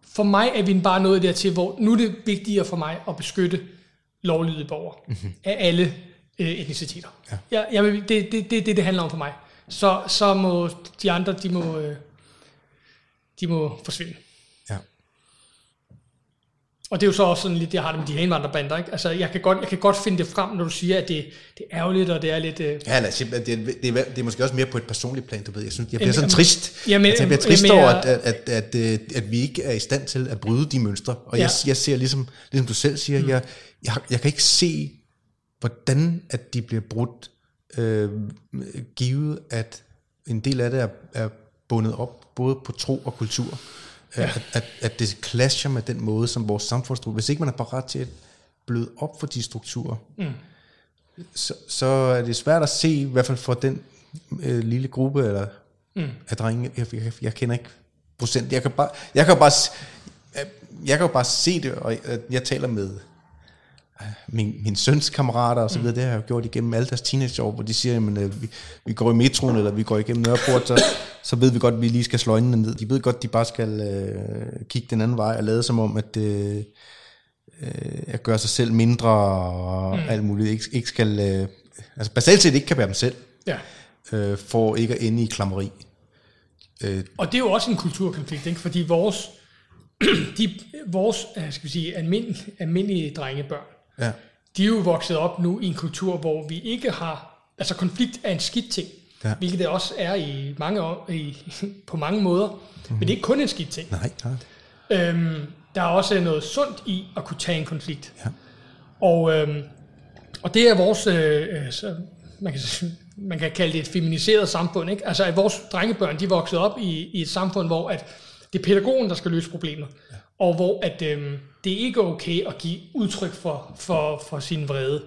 For mig er vi bare nået dertil, hvor nu er det vigtigere for mig at beskytte lovlydige borgere mm-hmm. af alle øh, etniciteter. Ja. Jeg, jeg, det det, det, det, det handler om for mig. Så, så må de andre, de må, øh, de må forsvinde. Og det er jo så også sådan lidt, jeg har det med de her indvandrerbander. Ikke? Altså, jeg kan, godt, jeg kan godt finde det frem, når du siger, at det, det er ærgerligt, og det er lidt... Øh, Ja, simpelthen, det, er, det, er, det er måske også mere på et personligt plan, du ved. Jeg synes, jeg bliver sådan trist. jamen, altså, jeg bliver trist jamen, over, jeg- at, at, at, at, at vi ikke er i stand til at bryde de mønstre. Og jeg, Ja. jeg ser ligesom, ligesom du selv siger, mm. jeg, jeg, jeg kan ikke se, hvordan at de bliver brudt, øh, givet at en del af det er, er bundet op, både på tro og kultur. At, at, at det clasher med den måde, som vores samfundsstruktur, hvis ikke man er parat til at bløde op for de strukturer, mm. så, så er det svært at se, i hvert fald for den øh, lille gruppe eller mm. af drenge, jeg, jeg, jeg kender ikke procent, jeg kan bare, jeg kan bare, jeg- kan bare se det, og jeg, jeg taler med min, min søns kammerater og så videre, det har jeg jo gjort igennem alle deres teenageår, hvor de siger, jamen, øh, vi, vi går i metroen, eller vi går igennem Nørreport, så, så ved vi godt, at vi lige skal slå øjnene ned. De ved godt, at de bare skal øh, kigge den anden vej og lade som om, at øh, øh, at gøre sig selv mindre og mm. alt muligt, ikke, ikke skal, øh, altså basalt set ikke kan være dem selv, ja. øh, for ikke at ende i klammeri. Øh, Og det er jo også en kulturkonflikt, ikke? fordi vores, de, vores øh, skal vi sige, almindelige, almindelige drengebørn, ja, de er jo vokset op nu i en kultur, hvor vi ikke har, altså konflikt er en skidt ting, Ja. hvilket det også er i mange, år- i, på mange måder, mm-hmm. men det er ikke kun en skidt ting. nej, nej. Øhm, der er også noget sundt i at kunne tage en konflikt. Ja. Og, øhm, og det er vores, øh, øh, så man, kan, man kan kalde det et feminiseret samfund. Ikke? Altså at vores drengebørn, de er vokset op i, i et samfund, hvor at det er pædagogen, der skal løse problemet. Ja. Og hvor at, øhm, det ikke okay at give udtryk for, for, for sin vrede.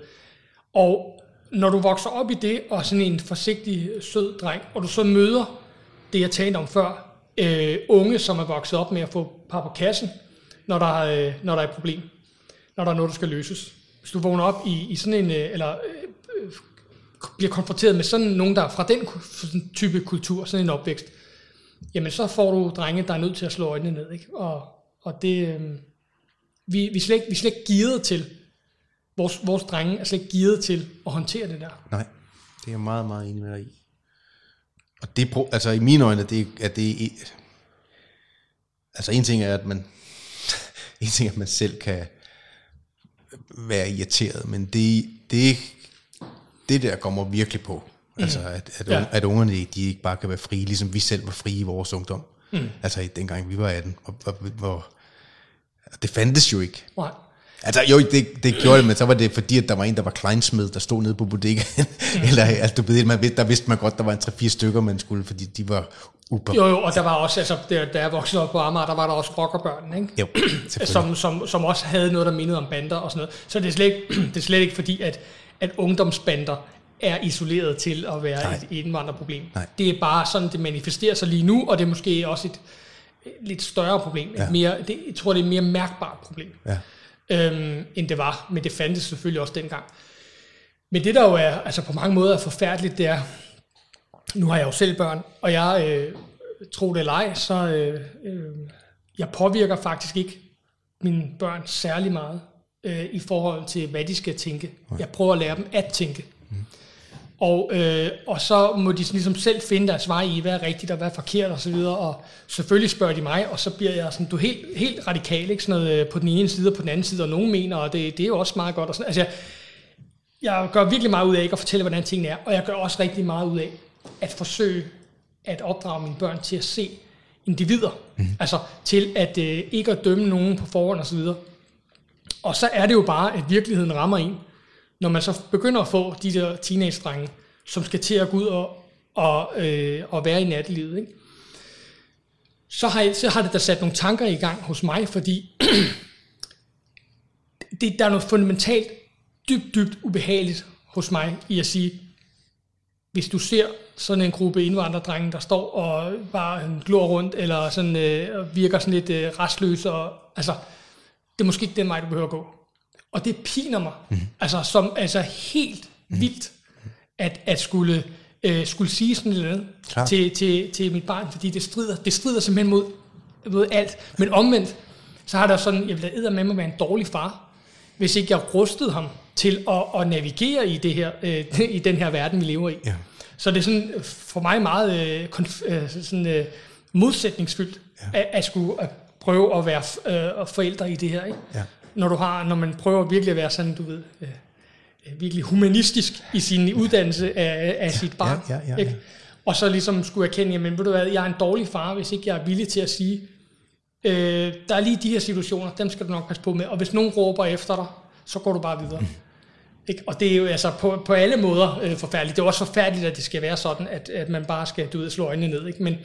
Og når du vokser op i det, og sådan en forsigtig, sød dreng, og du så møder det, jeg talte om før, øh, unge, som er vokset op med at få par på kassen, når der, er, øh, når der er et problem, når der er noget, der skal løses. Hvis du vågner op i, i sådan en, øh, eller øh, bliver konfronteret med sådan nogen, der er fra den sådan type kultur, sådan en opvækst, jamen så får du drenge, der er nødt til at slå øjnene ned. Ikke? Og, og det, øh, vi, vi, er slet ikke, vi er slet ikke gearet til, vores, vores drenge er slet ikke gearet til at håndtere det der. Nej, det er jeg meget, meget enig med dig i. Og det, altså i mine øjne, det, at det er, altså en ting er, at man, en ting er, at man selv kan være irriteret, men det, det, det der kommer virkelig på. Altså at, at, Ja. at ungerne, de ikke bare kan være frie, ligesom vi selv var frie i vores ungdom. Mm. Altså i- dengang vi var 18, og, og, hvor, det fandtes jo ikke. Nej. Altså jo, det, det gjorde det, men så var det fordi, at der var en, der var kleinsmed, der stod nede på bodegaen. Eller altså, du ved, man, vidste- der vidste man godt, der var en 3-4 stykker, man skulle, fordi de var uber. Jo, jo, og der var også, altså, der, da jeg voksede op på Amager, der var der også rockerbørn, ikke? jo som, som, som også havde noget, der mindede om bander og sådan noget. Så det er slet ikke, det er slet ikke fordi, at, at ungdomsbander er isoleret til at være Nej. et, indvandrerproblem. Nej. Det er bare sådan, det manifesterer sig lige nu, og det er måske også et lidt større problem. Ja. Mere, det, jeg tror, det er et mere mærkbart problem, Ja. øhm, end det var. Men det fandtes selvfølgelig også dengang. Men det, der jo er altså på mange måder er forfærdeligt, det er, nu har jeg jo selv børn, og jeg, øh, tro det eller ej, så øh, øh, jeg påvirker faktisk ikke mine børn særlig meget øh, i forhold til, hvad de skal tænke. Jeg prøver at lære dem at tænke. Og, øh, og så må de ligesom selv finde deres vej i, hvad er rigtigt og hvad er forkert osv. Og, og selvfølgelig spørger de mig, og så bliver jeg sådan, du er helt, helt radikal, ikke? Sådan noget, øh, på den ene side og på den anden side, og nogen mener, og det, det er jo også meget godt. Og sådan. Altså, jeg, jeg gør virkelig meget ud af ikke at fortælle, hvordan tingene er, og jeg gør også rigtig meget ud af at forsøge at opdrage mine børn til at se individer. Mm. Altså til at øh, ikke at dømme nogen på forhånd osv. Og så er det jo bare, at virkeligheden rammer en, når man så begynder at få de der teenage-drenge, som skal til at gå ud og, og, øh, og være i nattelivet. Ikke? Så, har jeg, så har det da sat nogle tanker i gang hos mig, fordi det, der er noget fundamentalt dybt, dybt ubehageligt hos mig i at sige, hvis du ser sådan en gruppe indvandrerdrenge, der står og bare øh, glor rundt, eller sådan, øh, og virker sådan lidt øh, restløs, og, altså, det er måske ikke den vej, du behøver at gå. Og det piner mig, mm. altså, som altså helt vildt, at, at skulle, øh, skulle sige sådan noget Klart. til, til, til mit barn, fordi det strider, det strider simpelthen mod, mod alt. Men omvendt, så har der sådan, jeg vil da med mig være en dårlig far, hvis ikke jeg rustede ham til at, at navigere i, det her, øh, i den her verden, vi lever i. Ja. Så det er sådan for mig meget øh, konf- øh, sådan, øh, modsætningsfyldt ja. at, at skulle at prøve at være øh, forældre i det her. Ikke? Ja. Når, du har, når man prøver virkelig at være sådan, du ved, øh, øh, virkelig humanistisk i sin uddannelse af, af sit barn. ja, ja, ja. Ikke? Og så ligesom skulle erkende, jamen ved du hvad, jeg er en dårlig far, hvis ikke jeg er villig til at sige, øh, der er lige de her situationer, dem skal du nok passe på med, og hvis nogen råber efter dig, så går du bare videre. Ikke? Og det er jo altså på, på alle måder øh, forfærdeligt. Det er også forfærdeligt, at det skal være sådan, at, at man bare skal du ved, slå øjnene ned. Ikke? Men,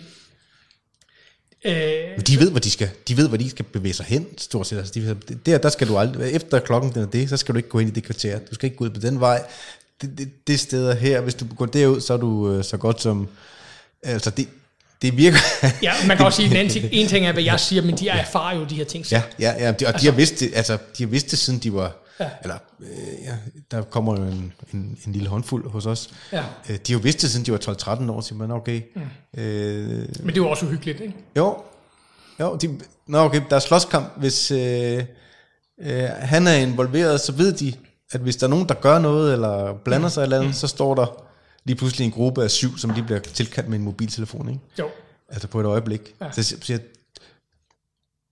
øh, de ved, hvor de skal, de ved, hvor de skal bevæge sig hen, stort set. Altså, de, ved, der, der skal du aldrig, efter klokken den er det, så skal du ikke gå ind i det kvarter. Du skal ikke gå ud på den vej. Det, det, det sted her, hvis du går derud, så er du øh, så godt som, altså det, det virker, ja, man kan også sige, en anden ting, en ting er, hvad jeg siger, men de erfarer jo de her ting. selv. ja, ja, ja, de, og altså, de har vidst det, altså, de har vidst det, siden de var, Ja. eller, øh, ja, der kommer jo en, en, en lille håndfuld hos os. Ja. Øh, de har jo vidst det, siden de var 12-13 år, så man, okay, mm. øh, Men det er jo også uhyggeligt, ikke? Jo, jo de, nå okay, der er slåskamp. Hvis øh, øh, han er involveret, så ved de, at hvis der er nogen, der gør noget, eller blander sig eller andet, så står der lige pludselig en gruppe af syv, som lige bliver tilkaldt med en mobiltelefon. Ikke? Jo. altså på et øjeblik. Ja. Så siger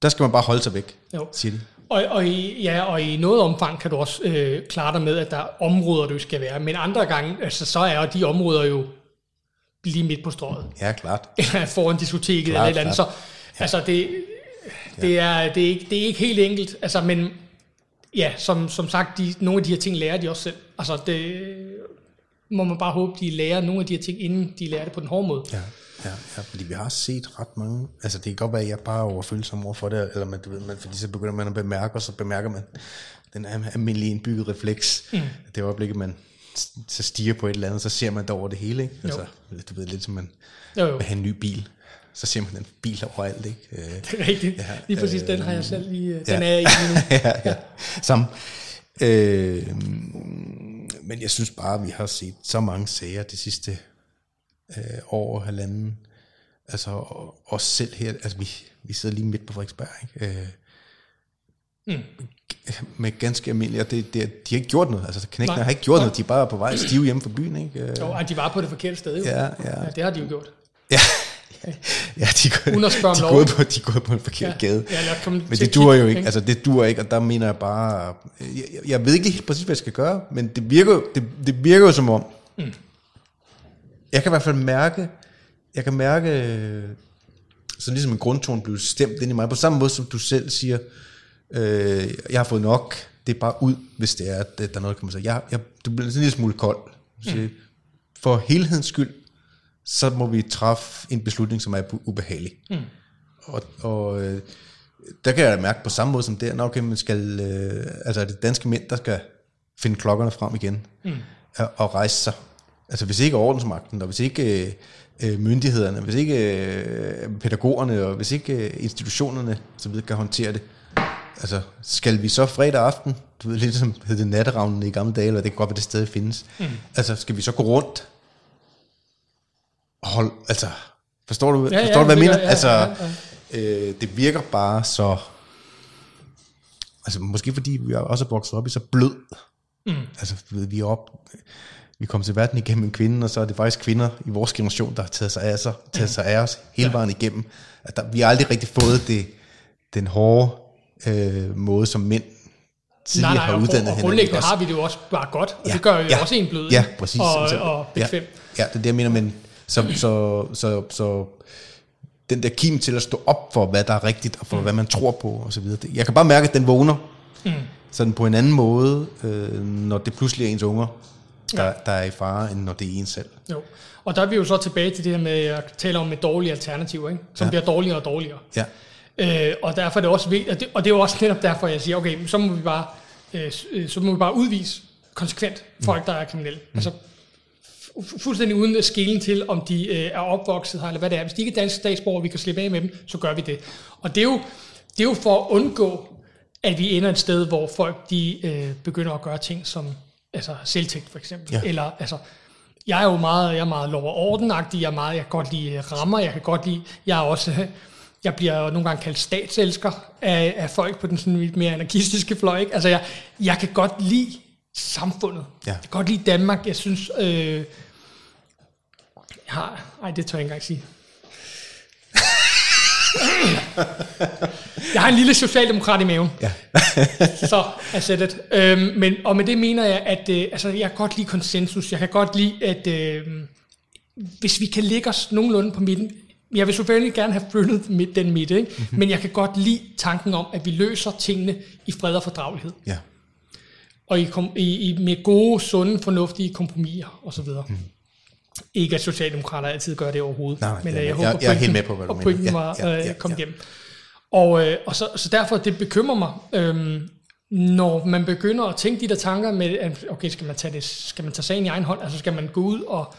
der skal man bare holde sig væk, Jo. siger de. Og, og, i, ja, og i noget omfang kan du også øh, klare dig med, at der er områder, du skal være. Men andre gange, altså, så er de områder jo lige midt på strøget. Ja, klart. Foran diskoteket Klart, eller et eller andet. Så altså, det, det, er, det, er ikke, det er ikke helt enkelt. Altså, men ja, som, som sagt, de, nogle af de her ting lærer de også selv. Altså, det må man bare håbe, de lærer nogle af de her ting, inden de lærer det på den hårde måde. Ja, ja, ja, fordi vi har set ret mange, altså det kan godt være, at jeg bare er overfølsom over for det, eller man, du ved, man, fordi så begynder man at bemærke, og så bemærker man den almindelige indbygget refleks. Mm. Det øjeblik, man så stiger på et eller andet, så ser man det over det hele, ikke? Altså, du ved, lidt som man Jo, jo. vil have en ny bil, så ser man den bil overalt, ikke? Øh, Det er rigtigt. Ja, Lige præcis, øh, den har jeg selv lige, ja. den er jeg i nu. ja, ja. Samme. Øh, men jeg synes bare, at vi har set så mange sager det sidste øh, og halvanden. Altså, og, og selv her, altså vi, vi sidder lige midt på Frederiksberg, ikke? Øh, Mm. med ganske almindelige, og det, det, de har ikke gjort noget, altså knækkene har ikke gjort Nej. noget, de er bare på vej stive hjemme fra byen, ikke? Øh, Jo, de var på det forkerte sted jo. Ja, ja. ja det har de jo gjort. ja. ja, de, Uden at spørge de, lov. gået på, de er gået på en forkert Ja. gade. Ja, os Men det kigge, jo ikke. Altså, det duer ikke, og der mener jeg bare... Jeg, jeg- ved ikke helt præcis, hvad jeg skal gøre, men det virker, det, det virker jo som om... Mm. Jeg kan i hvert fald mærke... Jeg kan mærke... øh, Så ligesom en grundtone blev stemt ind i mig. På samme måde, som du selv siger, øh, jeg har fået nok. Det er bare ud, hvis det er, at der er noget, kan man sige. Jeg, jeg, du bliver sådan en lille smule kold. Mm. For helhedens skyld, så må vi træffe en beslutning, som er ubehagelig. Mm. Og, og øh, der kan jeg mærke på samme måde som der, når okay, man skal, øh, altså er det danske mænd, der skal finde klokkerne frem igen mm. og, og rejse sig. Altså hvis ikke ordensmagten, og hvis ikke øh, øh, myndighederne, hvis ikke øh, pædagogerne, og hvis ikke øh, institutionerne så videre kan håndtere det, altså skal vi så fredag aften, du ved lidt som hed det natteravnen i gamle dage, eller det kan godt være, det stadig findes, mm. altså skal vi så gå rundt og holde, altså forstår du, Ja, ja, forstår du hvad jeg mener? ja, altså, ja, Øh, det virker bare så... Altså måske fordi vi også er vokset op i så blød. Mm. Altså vi er op... Vi kom til verden igennem en kvinde, og så er det faktisk kvinder i vores generation, der har taget sig af, sig, taget sig af os hele vejen igennem. At der, vi har aldrig rigtig fået det, den hårde øh, måde, som mænd tidligere Nej, nej, har og, uddannet og, og hinanden. grundlæggende har vi det jo også bare godt, og Ja, det gør jo ja, også en blød. Ja, præcis. Og, og bekvem. Ja, ja, det er det, jeg mener, men så, så, så, så den der kim til at stå op for, hvad der er rigtigt, og for mm. hvad man tror på, og så videre. Jeg kan bare mærke, at den vågner mm. sådan på en anden måde, øh, når det pludselig er ens unger, der, ja. der er i fare, end når det er ens selv. Jo. Og der er vi jo så tilbage til det her med at tale om med dårlige alternativer, ikke? som Ja. bliver dårligere og dårligere. Ja, Øh, og derfor er det også vigtigt, og det, og det er jo også netop derfor, jeg siger, okay, så må vi bare, øh, øh, så må vi bare udvise konsekvent folk, der er kriminelle. Mm. Altså fu- fu- fuldstændig uden skelen til, om de øh, er opvokset her, eller hvad det er. Hvis de ikke er danske statsborgere, og vi kan slippe af med dem, så gør vi det. Og det er jo, det er jo for at undgå, at vi ender et sted, hvor folk de øh, begynder at gøre ting som altså selvtægt for eksempel. Ja. Eller altså, jeg er jo meget, jeg er meget lov og ordenagtig, jeg er meget, jeg kan godt lide rammer, jeg kan godt lide, jeg er også, jeg bliver nogle gange kaldt statselsker af, af folk på den sådan lidt mere anarkistiske fløj, ikke? Altså jeg, jeg kan godt lide samfundet. Ja. Jeg kan godt lide Danmark, jeg synes, øh, jeg har, ej det tør jeg ikke engang sige. Jeg har en lille socialdemokrat i maven. ja. Så said it. Øhm, men, og med det mener jeg, at øh, altså, jeg kan godt lide konsensus. Jeg kan godt lide, at øh, hvis vi kan lægge os nogenlunde på midten, jeg vil selvfølgelig gerne have flyttet midt, den midte, ikke? Mm-hmm. men jeg kan godt lide tanken om, at vi løser tingene i fred og fordragelighed. ja. Og i, kom, i, i, med gode, sunde, fornuftige kompromiser osv. Mm. Ikke at socialdemokrater altid gør det overhovedet. Nej, men det øh, jeg, jeg- håber, jeg er helt med på, hvad du og mener. pointen Ja, var ja, ja, øh, kom ja. igennem. Og, øh, og, så, så derfor, det bekymrer mig, øhm, når man begynder at tænke de der tanker med, at, okay, skal man tage, det, skal man tage sagen i egen hånd? Altså skal man gå ud og...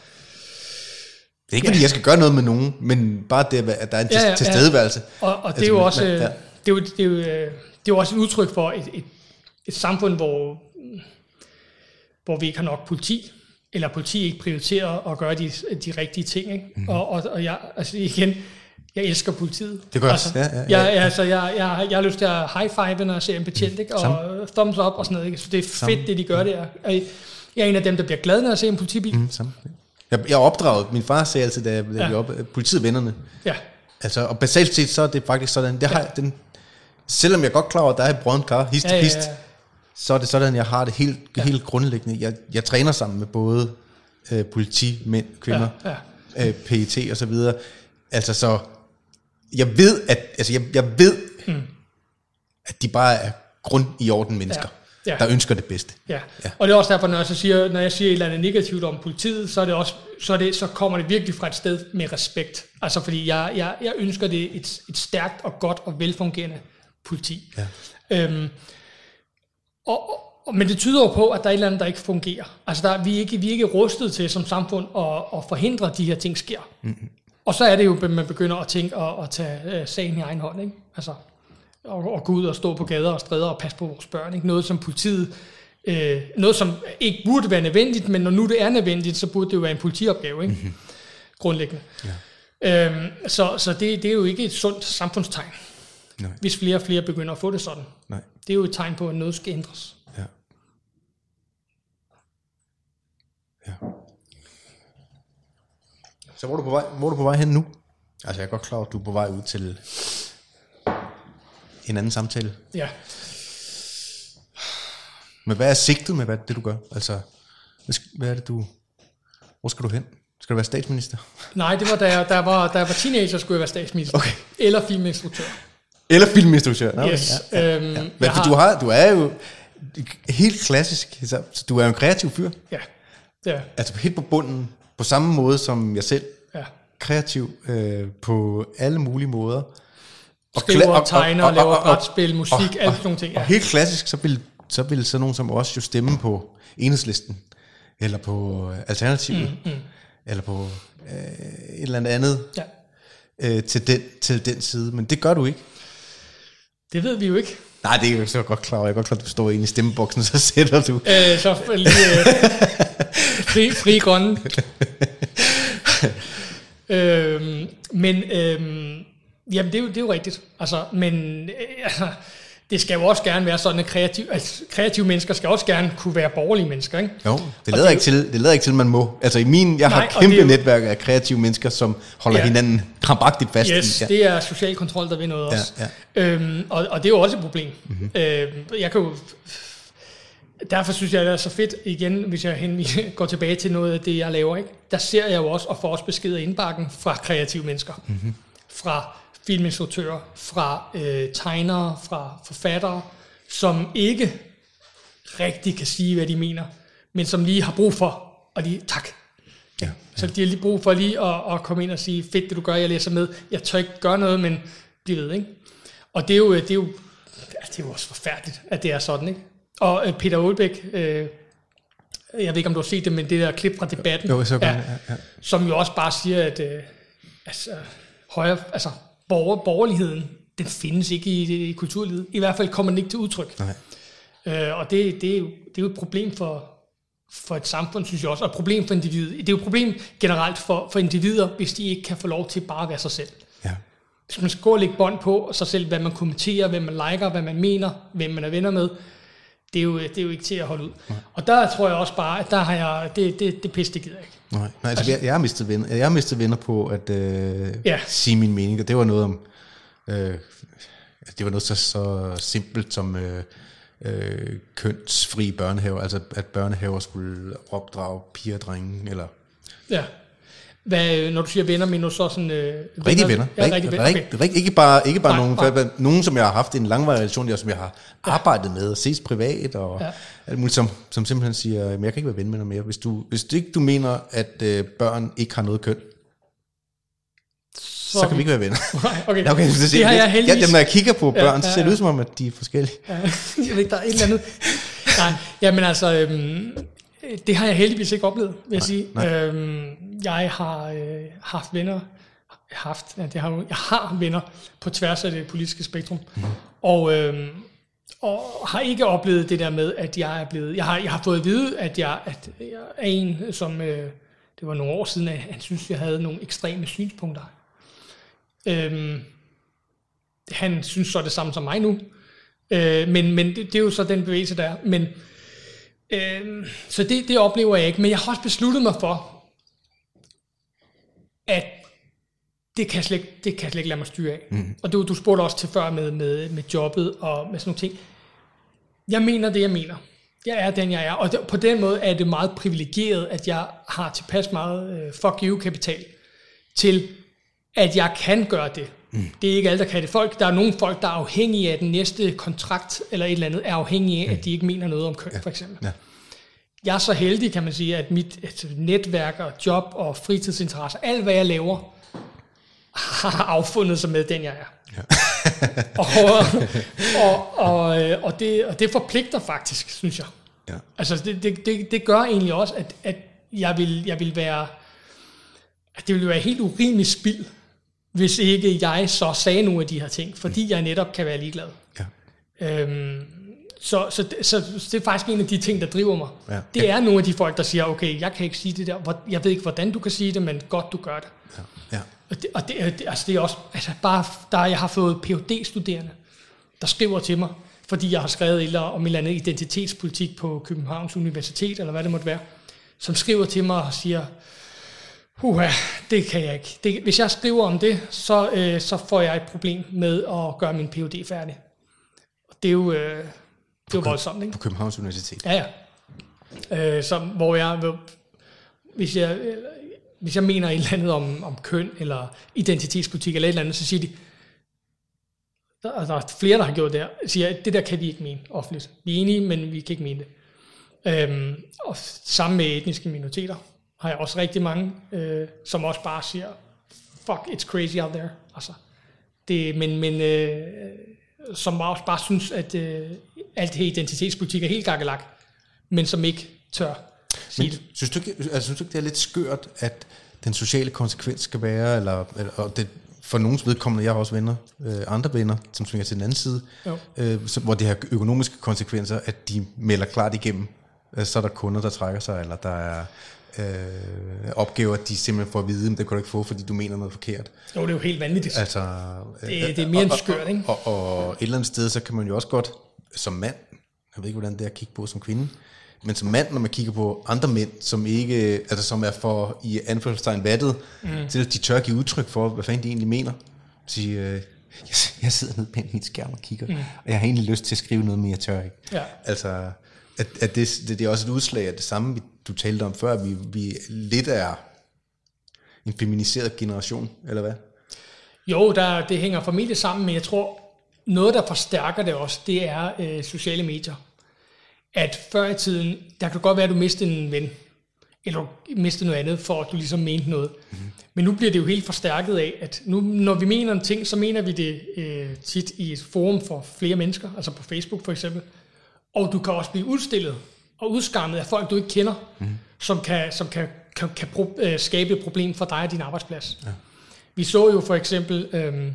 Det er ikke, fordi jeg skal gøre noget med nogen, men bare det, at der er en Ja, ja, ja. tilstedeværelse. Og, og det, Altså, er jo også, øh, ja. det, er jo, det, er jo, øh, det er jo også et udtryk for et, et, et samfund, hvor, hvor vi ikke har nok politi, eller politi ikke prioriterer at gøre de, de rigtige ting. Ikke? Mm. Og, og, og jeg, altså igen, jeg elsker politiet. Det gør altså. Ja, ja, ja. Jeg, altså, jeg, jeg, jeg har lyst til at high five, når jeg ser en betjent, ikke? og Samme. thumbs up og sådan noget. Ikke? Så det er fedt, Samme. det de gør der. Og Jeg er en af dem, der bliver glad, når jeg ser en politibil. Mm. Mm, samme. Jeg, jeg opdraget. Min far sagde altid, da jeg, da Ja. op, politiet er vennerne. Ja, Altså, og basalt set, så er det faktisk sådan, det har, ja. den, selvom jeg er godt klar over, at der er et brødent kar, hist ja, ja, ja. Så er det sådan, jeg har det helt, ja. helt grundlæggende. Jeg, jeg træner sammen med både øh, politi, mænd, kvinder, ja, ja. Øh, PET og så videre. Altså så, jeg ved, at, altså jeg, jeg ved, mm. at de bare er grund i orden mennesker. Ja. Ja. der ønsker det bedste. Ja. ja, og det er også derfor, når jeg, så siger, når jeg siger et eller andet negativt om politiet, så, er det også, så, er det, så kommer det virkelig fra et sted med respekt. Altså fordi jeg, jeg, jeg ønsker det et, et stærkt og godt og velfungerende politi. Ja. Øhm, og, og, men det tyder jo på, at der er et eller andet, der ikke fungerer. Altså der, vi, er ikke, vi er ikke rustet til som samfund at, at forhindre, at de her ting sker. Mm-hmm. Og så er det jo, at man begynder at tænke og at tage uh, sagen i egen hånd. Ikke? Altså, og, og gå ud og stå på gader og stræder og passe på vores børn. Ikke? Noget som politiet, øh, noget som ikke burde være nødvendigt, men når nu det er nødvendigt, så burde det jo være en politiopgave, ikke? Mm-hmm. grundlæggende. Ja. Øhm, så så det, det er jo ikke et sundt samfundstegn, Nej. hvis flere og flere begynder at få det sådan. Nej. Det er jo et tegn på, at noget skal ændres. Ja. Ja. Så hvor er du på vej, hvor er du på vej hen nu? Altså jeg er godt klar at du er på vej ud til en anden samtale. Ja. Men hvad er sigtet med hvad det, du gør? Altså, hvad er det, du... Hvor skal du hen? Skal du være statsminister? Nej, det var da jeg, da jeg, var, da jeg var teenager, skulle jeg være statsminister. Okay. Eller filminstruktør. Eller filminstruktør. Okay. Yes. Ja, ja, ja. Øhm, Men, har... du, har, du er jo helt klassisk, så du er jo en kreativ fyr. Ja, ja. Altså helt på bunden, på samme måde som jeg selv. Ja. Kreativ øh, på alle mulige måder. Og Skriver, og, tegner, og, og, laver brætspil, musik, og, alt sådan nogle ting. Ja. Og helt klassisk, så vil, så vil sådan nogen som os jo stemme på enhedslisten, eller på Alternativet, mm, mm. eller på øh, et eller andet ja. øh, til, den, til den side. Men det gør du ikke. Det ved vi jo ikke. Nej, det er jo så godt klar Jeg er godt klar, at du står inde i stemmeboksen, så sætter du... Øh, så lige øh, fri, fri grønne. øhm, men øhm, jamen, det er, jo, det er jo rigtigt. Altså, men øh, altså, det skal jo også gerne være sådan, at kreativ, altså, kreative mennesker skal også gerne kunne være borgerlige mennesker. Ikke? Jo, det lader, det, ikke til, det lader ikke til, at man må. Altså i min, jeg nej, har kæmpe jo, netværk af kreative mennesker, som holder ja, hinanden krampagtigt fast. Yes, ja. det er social kontrol, der vil noget også. Ja, ja. Øhm, og, og det er jo også et problem. Mm-hmm. Øhm, jeg kan jo derfor synes jeg, det er så fedt, igen, hvis jeg hen, går tilbage til noget af det, jeg laver, ikke? der ser jeg jo også, og får også beskeder indbakken fra kreative mennesker. Mm-hmm. Fra filminstruktører, fra øh, tegnere, fra forfattere, som ikke rigtig kan sige, hvad de mener, men som lige har brug for, og lige, tak. Ja, ja. Så de har lige brug for lige at, at komme ind og sige, fedt det du gør, jeg læser med, jeg tør ikke gøre noget, men de ved, ikke? Og det er jo, det er jo, det er jo også forfærdeligt, at det er sådan, ikke? Og øh, Peter Aalbæk, øh, jeg ved ikke, om du har set det, men det der klip fra debatten, jo, så ja, ja, ja. som jo også bare siger, at øh, altså, højre, altså, borger, borgerligheden, den findes ikke i, i kulturlivet. I hvert fald kommer den ikke til udtryk. Nej. Øh, og det, det, er jo, det er jo et problem for, for et samfund, synes jeg også, og et problem for individet. Det er jo et problem generelt for, for individer, hvis de ikke kan få lov til bare at være sig selv. Ja. Hvis man skal gå og lægge bånd på sig selv, hvad man kommenterer, hvad man liker, hvad man mener, hvem man er venner med, det er jo, det er jo ikke til at holde ud. Nej. Og der tror jeg også bare, at der har jeg, det, det, det pisse, det gider jeg ikke. Nej, Nej altså, altså, jeg, jeg, har mistet venner, jeg har mistet venner på at øh, ja. sige min mening, og det var noget om, øh, det var noget så, så simpelt som øh, øh, kønsfri børnehaver, altså at børnehaver skulle opdrage piger og drenge, eller... Ja. Hvad, når du siger venner, mener du så sådan... Øh, rigtige venner. Ja, rigtige venner. Okay. Rig, rig, ikke bare, ikke bare nej, nogen, nej. nogen, som jeg har haft en langvarig relation, jeg, som jeg har ja. arbejdet med og ses privat og ja. alt muligt, som, som simpelthen siger, men jeg kan ikke være ven med dig mere. Hvis du, hvis du ikke du mener, at øh, børn ikke har noget køn, så, så kan vi ikke være venner. Nej, okay. okay det, det har jeg heldigvis. Ja, når jeg kigger på børn, ja, ja, ja. så ser det ud som om, at de er forskellige. Ja, jeg ved ikke, der er et eller andet. Nej, jamen altså, øhm, det har jeg heldigvis ikke oplevet, vil jeg nej, sige. Nej. Øhm, jeg har øh, haft venner, haft, ja, det har, jeg har venner på tværs af det politiske spektrum, mm. og, øhm, og har ikke oplevet det der med, at jeg er blevet, jeg har, jeg har fået at vide, at jeg, at jeg er en, som, øh, det var nogle år siden, at han synes, jeg havde nogle ekstreme synspunkter. Øhm, han synes så det samme som mig nu, øh, men, men det, det er jo så den bevægelse, der er. Men, øh, så det, det oplever jeg ikke, men jeg har også besluttet mig for, at det kan jeg slet, det kan jeg slet ikke lade mig styre af. Mm. Og du, du spurgte også til før med, med, med jobbet og med sådan nogle ting. Jeg mener det, jeg mener. Jeg er den, jeg er. Og på den måde er det meget privilegeret, at jeg har tilpas meget øh, fuck you-kapital til, at jeg kan gøre det. Mm. Det er ikke alle, der kan det. Folk, der er nogle folk, der er afhængige af den næste kontrakt, eller et eller andet, er afhængige af, at de ikke mener noget om køn, ja. for eksempel. Ja. Jeg er så heldig, kan man sige, at mit et netværk og job og fritidsinteresser, alt hvad jeg laver, har affundet sig med den, jeg er. Ja. og, og, og, øh, og, det, og det forpligter faktisk, synes jeg. Ja. Altså, det, det, det, det gør egentlig også, at, at jeg, vil, jeg vil være... At det ville være helt urimeligt spild, hvis ikke jeg så sagde nogle af de her ting, fordi jeg netop kan være ligeglad. Ja. Øhm, så, så, det- så det er faktisk en af de ting, der driver mig. Ja. Det er nogle af de folk, der siger, okay, jeg kan ikke sige det der, jeg ved ikke, hvordan du kan sige det, men godt, du gør det. Ja. Og det, og det, det, altså det er også, altså bare, der jeg har fået phd studerende der skriver til mig, fordi jeg har skrevet et eller om et eller andet identitetspolitik på Københavns Universitet, eller hvad det måtte være, som skriver til mig og siger, Uha, det kan jeg ikke. Det, hvis jeg skriver om det, så, øh, så får jeg et problem med at gøre min Ph.D. færdig. Og det er jo, øh, det er jo voldsomt, ikke? På Københavns Universitet. Ja, ja. Øh, så, hvor jeg, hvis jeg, hvis jeg mener et eller andet om, om køn, eller identitetspolitik, eller et eller andet, så siger de, der, der er flere, der har gjort det her, siger, at det der kan vi ikke mene offentligt. Vi er enige, men vi kan ikke mene det. Øhm, og sammen med etniske minoriteter har jeg også rigtig mange, øh, som også bare siger, fuck, it's crazy out there. Altså, det, men men øh, som også bare synes, at øh, alt her identitetspolitik er helt gakkelak, men som ikke tør sige Men det. synes du, ikke, altså, synes du ikke, det er lidt skørt, at den sociale konsekvens skal være, eller, eller og det, for nogens vedkommende, jeg har også venner, øh, andre venner, som svinger til den anden side, Jo. øh, så, hvor det har økonomiske konsekvenser, at de melder klart igennem. Øh, så er der kunder, der trækker sig, eller der er øh, opgaver, de simpelthen får at vide, men det kan du ikke få, fordi du mener noget forkert. Jo, det er jo helt vanvittigt. Altså, øh, Det- det er mere end og- skørt, ikke? Og, og, og et eller andet sted, så kan man jo også godt, som mand, jeg ved ikke, hvordan det er at kigge på som kvinde, men som mand, når man kigger på andre mænd, som ikke, altså som er for i anførselstegn vattet, mm. til at de tør give udtryk for, hvad fanden de egentlig mener. Sige, øh, jeg, jeg sidder nede bag min skærm og kigger, mm. og jeg har egentlig lyst til at skrive noget, men jeg tør ikke. Ja. Altså, at, at det, det, det er også et udslag af det samme, vi- du talte om før, at vi, vi lidt er en feminiseret generation, eller hvad? Jo, der, det hænger formentlig sammen, men jeg tror, noget, der forstærker det også, det er øh, sociale medier. At før i tiden, der kan godt være, at du mistede en ven, eller du mistede noget andet, for at du ligesom mente noget. Mm. Men nu bliver det jo helt forstærket af, at nu, når vi mener en ting, så mener vi det øh, tit i et forum for flere mennesker, altså på Facebook for eksempel. Og du kan også blive udstillet og udskammet af folk, du ikke kender, mm. som kan, som kan, kan, kan pro, øh, skabe et problem for dig og din arbejdsplads. Ja. Vi så jo for eksempel øhm,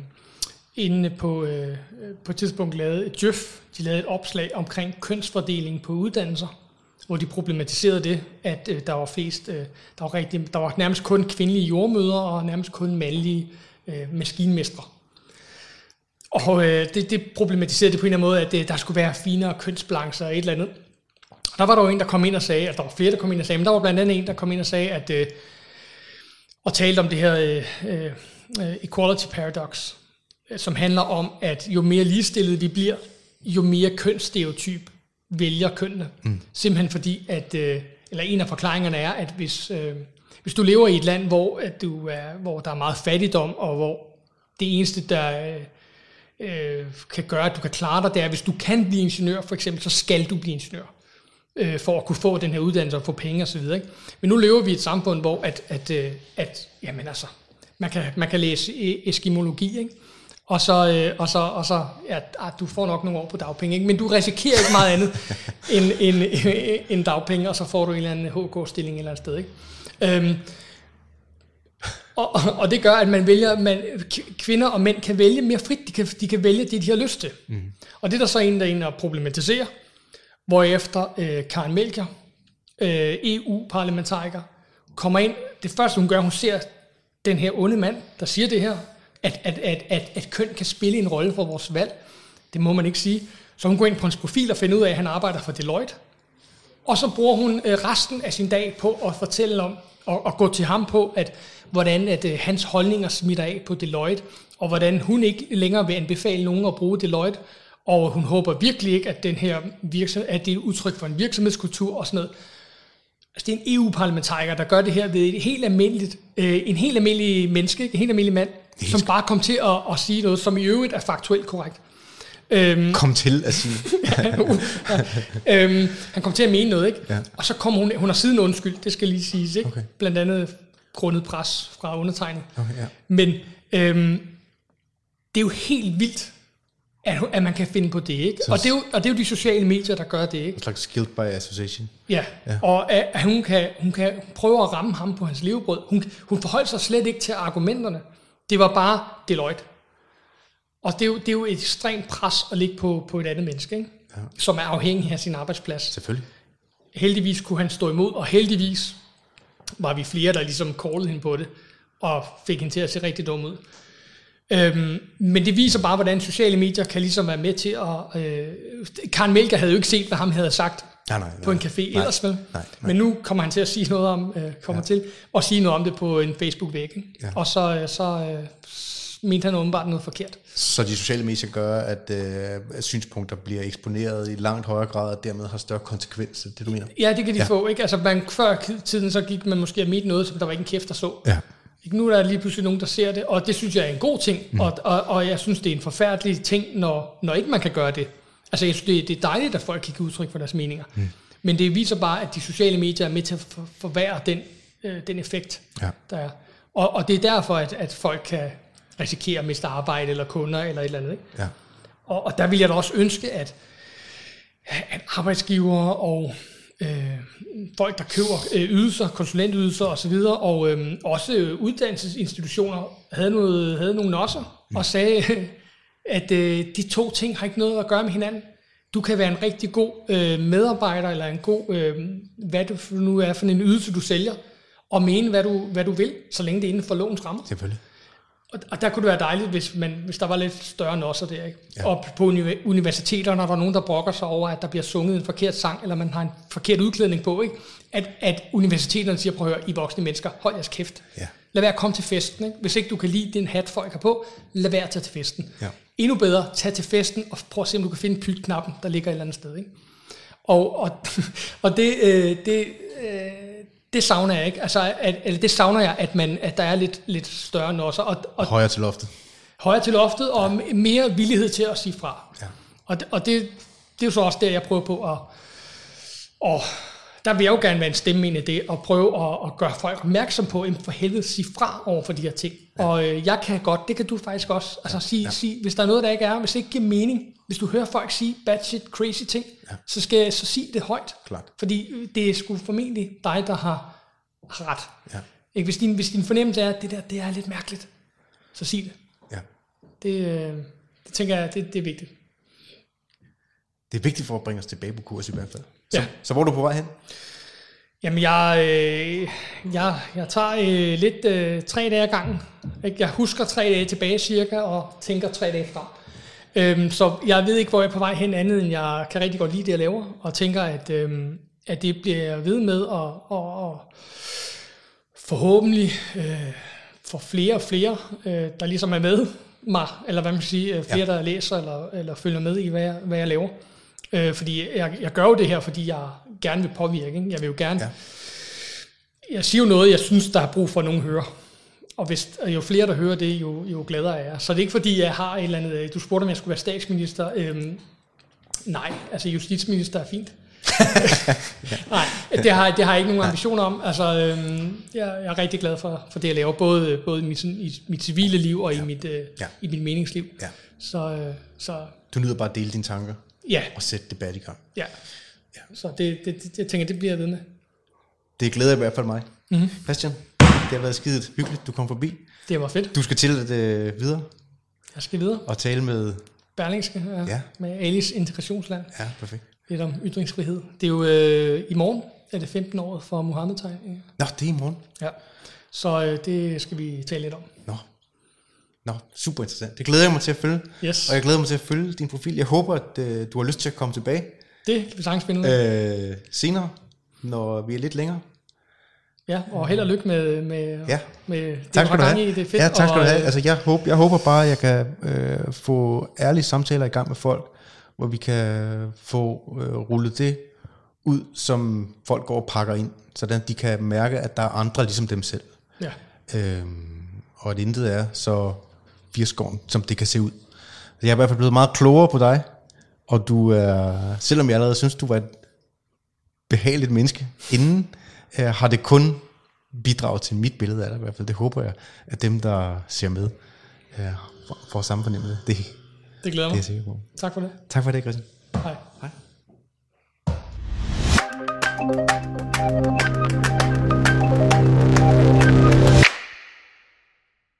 inde på, øh, på et tidspunkt lavede et Djøf, de lavede et opslag omkring kønsfordeling på uddannelser, hvor de problematiserede det, at øh, der var flest, øh, der var, rigtig, der var nærmest kun kvindelige jordmøder og nærmest kun mandlige øh, maskinmestre. Og øh, det, det problematiserede det på en eller anden måde, at øh, der skulle være finere kønsbalancer og et eller andet. Der var der jo en, der kom ind og sagde, at der var flere, der kom ind og sagde, men der var blandt andet en, der kom ind og sagde, at øh, og talte om det her øh, øh, equality paradox, øh, som handler om, at jo mere ligestillet vi bliver, jo mere kønsstereotyp vælger kønnene. Mm. Simpelthen fordi, at, øh, eller en af forklaringerne er, at hvis, øh, hvis du lever i et land, hvor, at du er, hvor der er meget fattigdom, og hvor det eneste, der øh, kan gøre, at du kan klare dig, det er, hvis du kan blive ingeniør, for eksempel, så skal du blive ingeniør øh, for at kunne få den her uddannelse og få penge osv. Ikke? Men nu lever vi i et samfund, hvor at, at, øh, at jamen altså, man kan, man kan læse e- eskimologi, ikke? Og så, øh, og så, og så ja, ah, du får nok nogle år på dagpenge, ikke? men du risikerer ikke meget andet end, end, end, end dagpenge, og så får du en eller anden HK-stilling et eller andet sted. Ikke? Øhm, og, og, og det gør, at man vælger, man, kvinder og mænd kan vælge mere frit, de kan, de kan vælge det, de har lyst til. Mm. Og det er der så en, der er inde og problematisere, hvorefter øh, Karen Melcher, øh, EU-parlamentariker, kommer ind. Det første, hun gør, hun ser den her onde mand, der siger det her, at, at, at, at, at køn kan spille en rolle for vores valg. Det må man ikke sige. Så hun går ind på hans profil og finder ud af, at han arbejder for Deloitte. Og så bruger hun øh, resten af sin dag på at fortælle om, og, og gå til ham på, at hvordan at øh, hans holdninger smitter af på Deloitte, og hvordan hun ikke længere vil anbefale nogen at bruge Deloitte, og hun håber virkelig ikke, at, den her virksomhed, at det er et udtryk for en virksomhedskultur og sådan noget. Altså, det er en EU-parlamentariker, der gør det her ved et helt almindeligt, øh, en helt almindelig menneske, en helt almindelig mand, som bare kom til at, at sige noget, som i øvrigt er faktuelt korrekt. Øhm, kom til at sige. ja, øhm, han kom til at mene noget, ikke? Ja. Og så kom hun, hun har siden undskyld, det skal lige siges, ikke? Okay. Blandt andet grundet pres fra undertegnet. Okay, ja. Men øhm, det er jo helt vildt, at, at man kan finde på det, ikke? og, det er jo, og det er jo de sociale medier, der gør det, ikke? En slags guilt by association. Ja, ja. og at, at hun, kan, hun kan prøve at ramme ham på hans levebrød. Hun, hun forholdt sig slet ikke til argumenterne. Det var bare Deloitte. Og det er jo, det er jo et ekstremt pres at ligge på, på et andet menneske, ikke? Ja. som er afhængig af sin arbejdsplads. Selvfølgelig. Heldigvis kunne han stå imod, og heldigvis var vi flere, der ligesom callede hende på det, og fik hende til at se rigtig dum ud. Øhm, men det viser bare, hvordan sociale medier kan ligesom være med til at... Øh, Karen Melker havde jo ikke set, hvad ham havde sagt nej, nej, nej, på en café nej, ellers vel. Nej, nej. Men nu kommer han til at sige noget om, øh, kommer ja. til at sige noget om det på en Facebook-væg. Ja. Og så, øh, så øh, mente han åbenbart noget forkert. Så de sociale medier gør, at øh, synspunkter bliver eksponeret i langt højere grad, og dermed har større konsekvenser, det du mener? Ja, det kan de ja. få. Ikke? Altså, man, før tiden så gik man måske og mente noget, som der var ikke en kæft, der så. Ja. Ikke? Nu er der lige pludselig nogen, der ser det, og det synes jeg er en god ting, mm. og, og, og jeg synes, det er en forfærdelig ting, når, når ikke man kan gøre det. Altså, jeg synes, det, det er dejligt, at folk kan give udtryk for deres meninger. Mm. Men det viser bare, at de sociale medier er med til at for, forværre den, øh, den effekt, ja. der er. Og, og det er derfor, at, at folk kan risikere at miste arbejde eller kunder eller et eller andet. Ikke? Ja. Og, og der vil jeg da også ønske, at, at arbejdsgiver og øh, folk, der køber øh, ydelser, konsulentydelser osv., og øh, også øh, uddannelsesinstitutioner havde, noget, havde nogle nosser mm. og sagde, at øh, de to ting har ikke noget at gøre med hinanden. Du kan være en rigtig god øh, medarbejder, eller en god, øh, hvad du nu er for en ydelse, du sælger, og mene, hvad du, hvad du vil, så længe det er inden for lovens rammer. Selvfølgelig. Og, og der kunne det være dejligt, hvis, man, hvis der var lidt større nosser der. Ikke? Ja. Og på uni- universiteterne når der er nogen, der brokker sig over, at der bliver sunget en forkert sang, eller man har en forkert udklædning på. Ikke? At, at universiteterne siger, prøv at høre, I voksne mennesker, hold jeres kæft. Ja. Lad være at komme til festen. Ikke? Hvis ikke du kan lide den hat, folk har på, lad være at tage til festen. Ja. Endnu bedre, tag til festen, og prøv at se, om du kan finde pytknappen, der ligger et eller andet sted. Ikke? Og, og, og det, øh, det øh, det savner jeg ikke. Altså, at, eller det savner jeg, at, man, at der er lidt, lidt større nosser. Og, og højere til loftet. Højere til loftet, og ja. mere villighed til at sige fra. Ja. Og, og det, det er jo så også der, jeg prøver på at... Og der vil jeg jo gerne være en stemme ind i det, og prøve at, at gøre folk opmærksom på, at for helvede sige fra over for de her ting. Ja. Og øh, jeg kan godt, det kan du faktisk også, altså ja. sige, ja. sige, hvis der er noget, der ikke er, hvis det ikke giver mening, hvis du hører folk sige bad shit, crazy ting, ja. så skal jeg så sige det højt. Klart. Fordi det er sgu formentlig dig, der har, har ret. Ja. Ikke? Hvis, din, hvis din fornemmelse er, at det der det er lidt mærkeligt, så sig det. Ja. Det, øh, det tænker jeg, det, det er vigtigt. Det er vigtigt for at bringe os tilbage på kurs i hvert fald. Så, ja. så hvor er du på vej hen? Jamen, jeg, øh, jeg, jeg tager øh, lidt øh, tre dage ad gangen. Ikke? Jeg husker tre dage tilbage cirka, og tænker tre dage frem. Øhm, så jeg ved ikke, hvor jeg er på vej hen andet, end jeg kan rigtig godt lide det, jeg laver, og tænker, at, øhm, at det bliver ved med, og, og, og forhåbentlig øh, for flere og flere, øh, der ligesom er med mig, eller hvad man siger, øh, flere, ja. der læser eller, eller følger med i, hvad jeg, hvad jeg laver. Øh, fordi jeg, jeg gør jo det her, fordi jeg gerne vil påvirke. Ikke? Jeg vil jo gerne... Ja. Jeg siger jo noget, jeg synes, der er brug for, at nogen hører. Og hvis, jo flere, der hører det, jo, jo gladere er jeg. Så det er ikke, fordi jeg har et eller andet... Øh, du spurgte, om jeg skulle være statsminister. Øhm, nej, altså justitsminister er fint. Nej, det har, det har jeg ikke nogen ambitioner om. Altså, øhm, jeg, jeg er rigtig glad for, for det, jeg laver, både, både i, mit, i mit civile liv og ja. i, mit, øh, ja. i mit meningsliv. Ja. Så, øh, så, du nyder bare at dele dine tanker ja. og sætte debat i gang. Ja, ja. så det, det, det, jeg tænker, det bliver jeg ved med. Det glæder i hvert fald mig. Mm-hmm. Christian, det har været skidt hyggeligt, du kom forbi. Det var fedt. Du skal til at øh, videre. Jeg skal videre. Og tale med... Berlingske, ja, ja. med Alice Integrationsland. Ja, perfekt lidt om ytringsfrihed. Det er jo øh, i morgen, er det 15 år for mohammed tegning Nå, det er i morgen. Ja, så øh, det skal vi tale lidt om. Nå. Nå, super interessant. Det glæder jeg mig til at følge. Yes. Og jeg glæder mig til at følge din profil. Jeg håber, at øh, du har lyst til at komme tilbage. Det kan vi sagtens finde ud af. Øh, senere, når vi er lidt længere. Ja, og held og lykke med, med, Ja. med det, Tak skal du have. i. Det er fedt. ja, tak skal og, du have. øh, Altså, jeg, håber, jeg håber bare, at jeg kan øh, få ærlige samtaler i gang med folk, hvor vi kan få øh, rullet det ud, som folk går og pakker ind, sådan de kan mærke, at der er andre ligesom dem selv. Ja, Øhm, og at intet er så firskåren, som det kan se ud. Jeg er i hvert fald blevet meget klogere på dig, og du er, selvom jeg allerede synes, du var et behageligt menneske inden, øh, har det kun bidraget til mit billede af dig i hvert fald. Det håber jeg, at dem, der ser med, øh, får, samme fornemmelse. Det, det det glæder er mig. jeg sikker på. Tak for det. Tak for det, Christian. Hej. Hej.